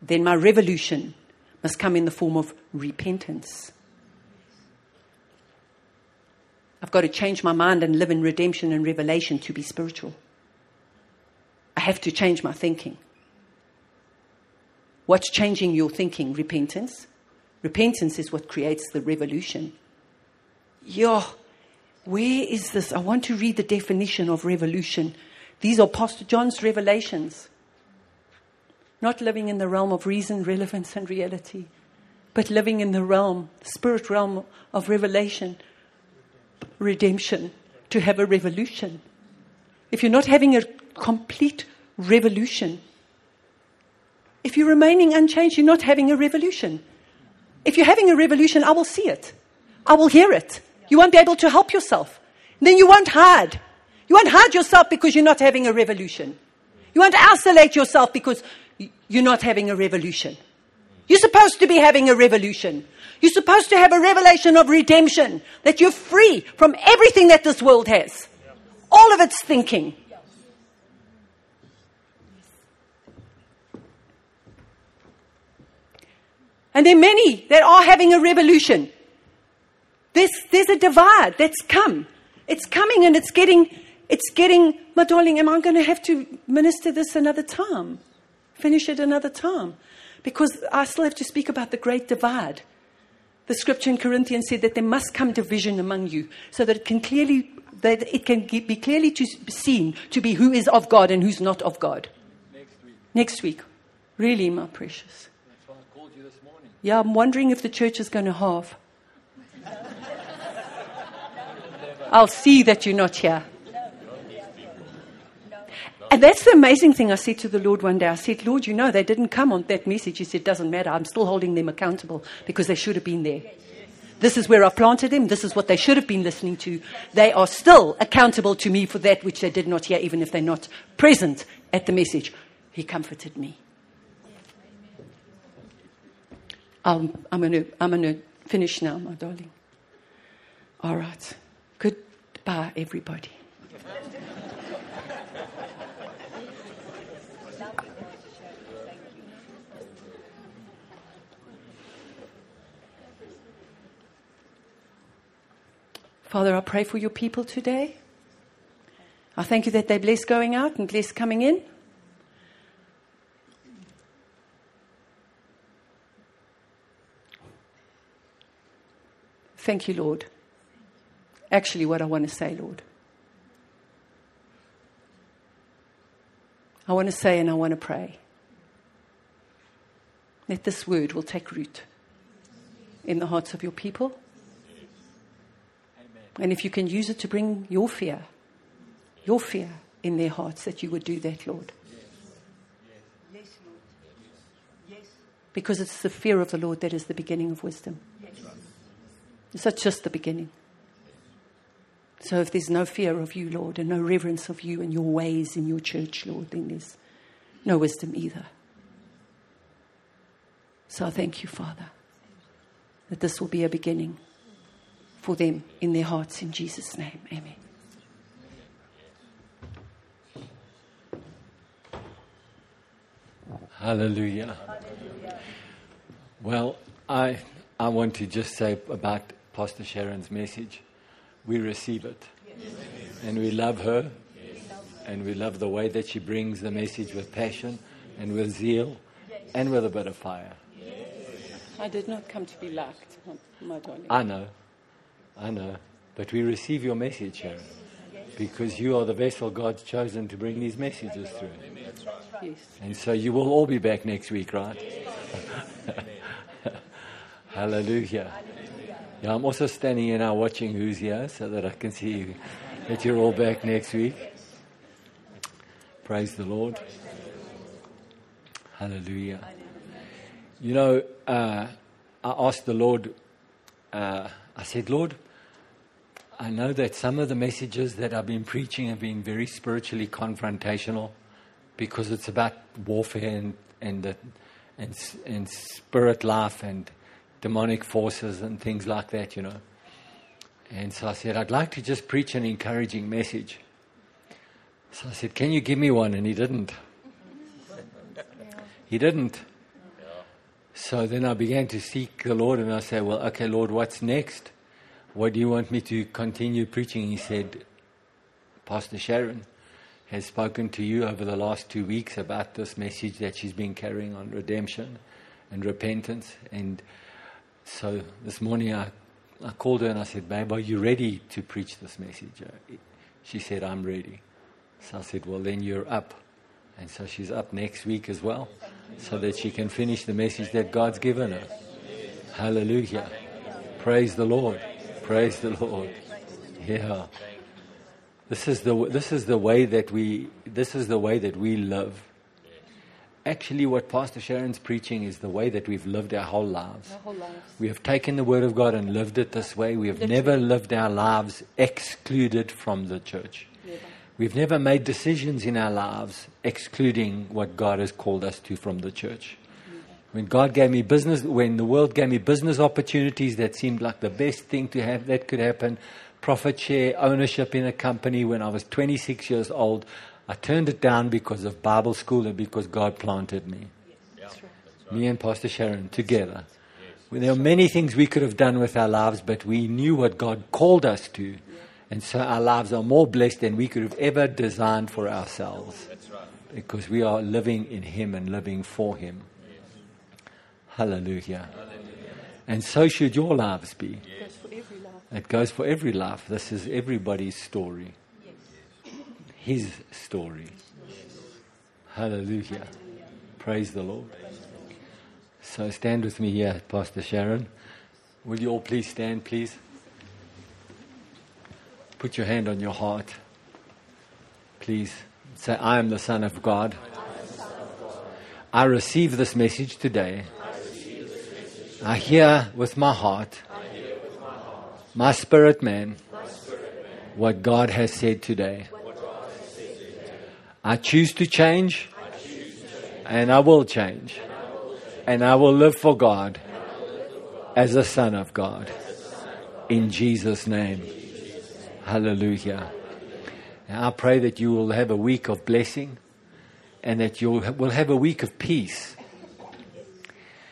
then my revolution must come in the form of repentance. I've got to change my mind and live in redemption and revelation to be spiritual. I have to change my thinking. What's changing your thinking? Repentance. Repentance is what creates the revolution. Yeah, where is this? I want to read the definition of revolution. These are Pastor John's revelations. Not living in the realm of reason, relevance, and reality, but living in the realm, spirit realm of revelation, redemption, to have a revolution. If you're not having a complete revolution, if you're remaining unchanged, you're not having a revolution. If you're having a revolution, I will see it. I will hear it. You won't be able to help yourself. then you won't hide. You won't hide yourself because you're not having a revolution. You won't isolate yourself because you're not having a revolution. You're supposed to be having a revolution. You're supposed to have a revelation of redemption, that you're free from everything that this world has, all of its thinking. And there are many that are having a revolution. There's, there's a divide that's come. It's coming and it's getting, it's getting, my darling, am I going to have to minister this another time? Finish it another time? Because I still have to speak about the great divide. The scripture in Corinthians said that there must come division among you so that it can clearly that it can be clearly to, seen to be who is of God and who's not of God. Next week. Next week. Really, my precious. That's why I called you this morning. Yeah, I'm wondering if the church is going to halve. I'll see that you're not here. And that's the amazing thing I said to the Lord one day. I said, Lord, you know, they didn't come on that message. He said, doesn't matter. I'm still holding them accountable because they should have been there. This is where I planted them. This is what they should have been listening to. They are still accountable to me for that which they did not hear, even if they're not present at the message. He comforted me. Um, I'm going to I'm to finish now, my darling. All right. Goodbye, everybody. Father, I pray for your people today. I thank you that they bless going out and bless coming in. Thank you, Lord. Actually, what I want to say, Lord. I want to say and I want to pray that this word will take root in the hearts of your people. And if you can use it to bring your fear, your fear in their hearts, that you would do that, Lord. Yes, Lord. Yes. Because it's the fear of the Lord that is the beginning of wisdom. It's not just the beginning. So if there's no fear of you, Lord, and no reverence of you and your ways in your church, Lord, then there's no wisdom either. So I thank you, Father, that this will be a beginning for them in their hearts in Jesus' name. Amen. Hallelujah. Well, I, I want to just say about Pastor Sharon's message. We receive it. And we love her. And we love the way that she brings the message with passion and with zeal and with a bit of fire. I did not come to be liked, my darling. I know. I know. But we receive your message, Sharon. Because you are the vessel God's chosen to bring these messages through. Yes. And so you will all be back next week, right? Hallelujah. Yeah, I'm also standing here now watching who's here so that I can see that you're all back next week. Praise the Lord. Hallelujah. You know, uh, I asked the Lord, uh, I said, Lord, I know that some of the messages that I've been preaching have been very spiritually confrontational because it's about warfare and and the, and and spirit life and demonic forces and things like that, you know. And so I said, I'd like to just preach an encouraging message. So I said, Can you give me one? And he didn't. He didn't. So then I began to seek the Lord and I said, Well, okay, Lord, what's next? What do you want me to continue preaching? He said, Pastor Sharon has spoken to you over the last two weeks about this message that she's been carrying on redemption and repentance. And so this morning I, I called her and I said, Babe, are you ready to preach this message? She said, I'm ready. So I said, Well, then you're up. And so she's up next week as well, so that she can finish the message that God's given her. Hallelujah. Praise the Lord. Praise the Lord. Yeah. This is the this is the way that we this is the way that we live. Actually, what Pastor Sharon's preaching is the way that we've lived our whole lives. Our whole lives. We have taken the Word of God and lived it this way. We have Literally. never lived our lives excluded from the church. We've never made decisions in our lives excluding what God has called us to from the church. When God gave me business, when the world gave me business opportunities that seemed like the best thing to have that could happen, profit share, ownership in a company when I was 26 years old, I turned it down because of Bible school and because God planted me. Me and Pastor Sharon together. Well, There are many things we could have done with our lives, but we knew what God called us to. And so our lives are more blessed than we could have ever designed for ourselves. Because we are living in Him and living for Him. Hallelujah. And so should your lives be. Life. It goes for every life. This is everybody's story. His story. Hallelujah. Praise the Lord. So stand with me here, Pastor Sharon. Will you all please stand, please? Put your hand on your heart. Please say, I am the Son of God. I receive this message today. I hear with my heart, my spirit man, what God has said today. I choose to change, and I will change, and I will live for God as a son of God. In Jesus' name. Hallelujah. And I pray that you will have a week of blessing and that you will have a week of peace.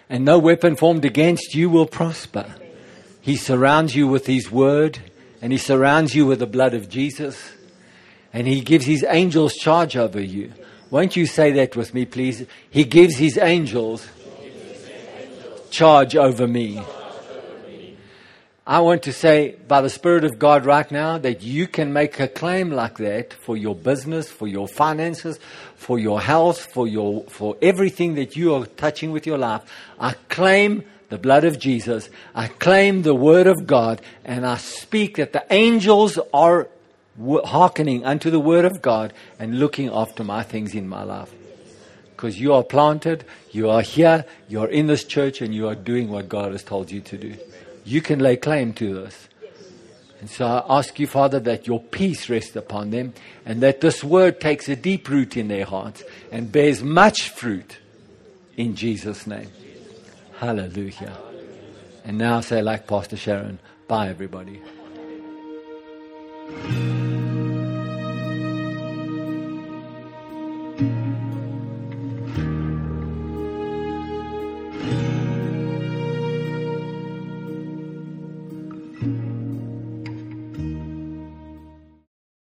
And no weapon formed against you will prosper. He surrounds you with His word and He surrounds you with the blood of Jesus and He gives His angels charge over you. Won't you say that with me, please? He gives His angels charge over me. I want to say by the Spirit of God right now that you can make a claim like that for your business, for your finances, for your health, for your, for everything that you are touching with your life. I claim the blood of Jesus. I claim the word of God and I speak that the angels are hearkening unto the word of God and looking after my things in my life. Because you are planted, you are here, you are in this church and you are doing what God has told you to do you can lay claim to this. And so I ask you, Father, that your peace rest upon them and that this word takes a deep root in their hearts and bears much fruit in Jesus' name. Hallelujah. And now say, like Pastor Sharon, bye, everybody.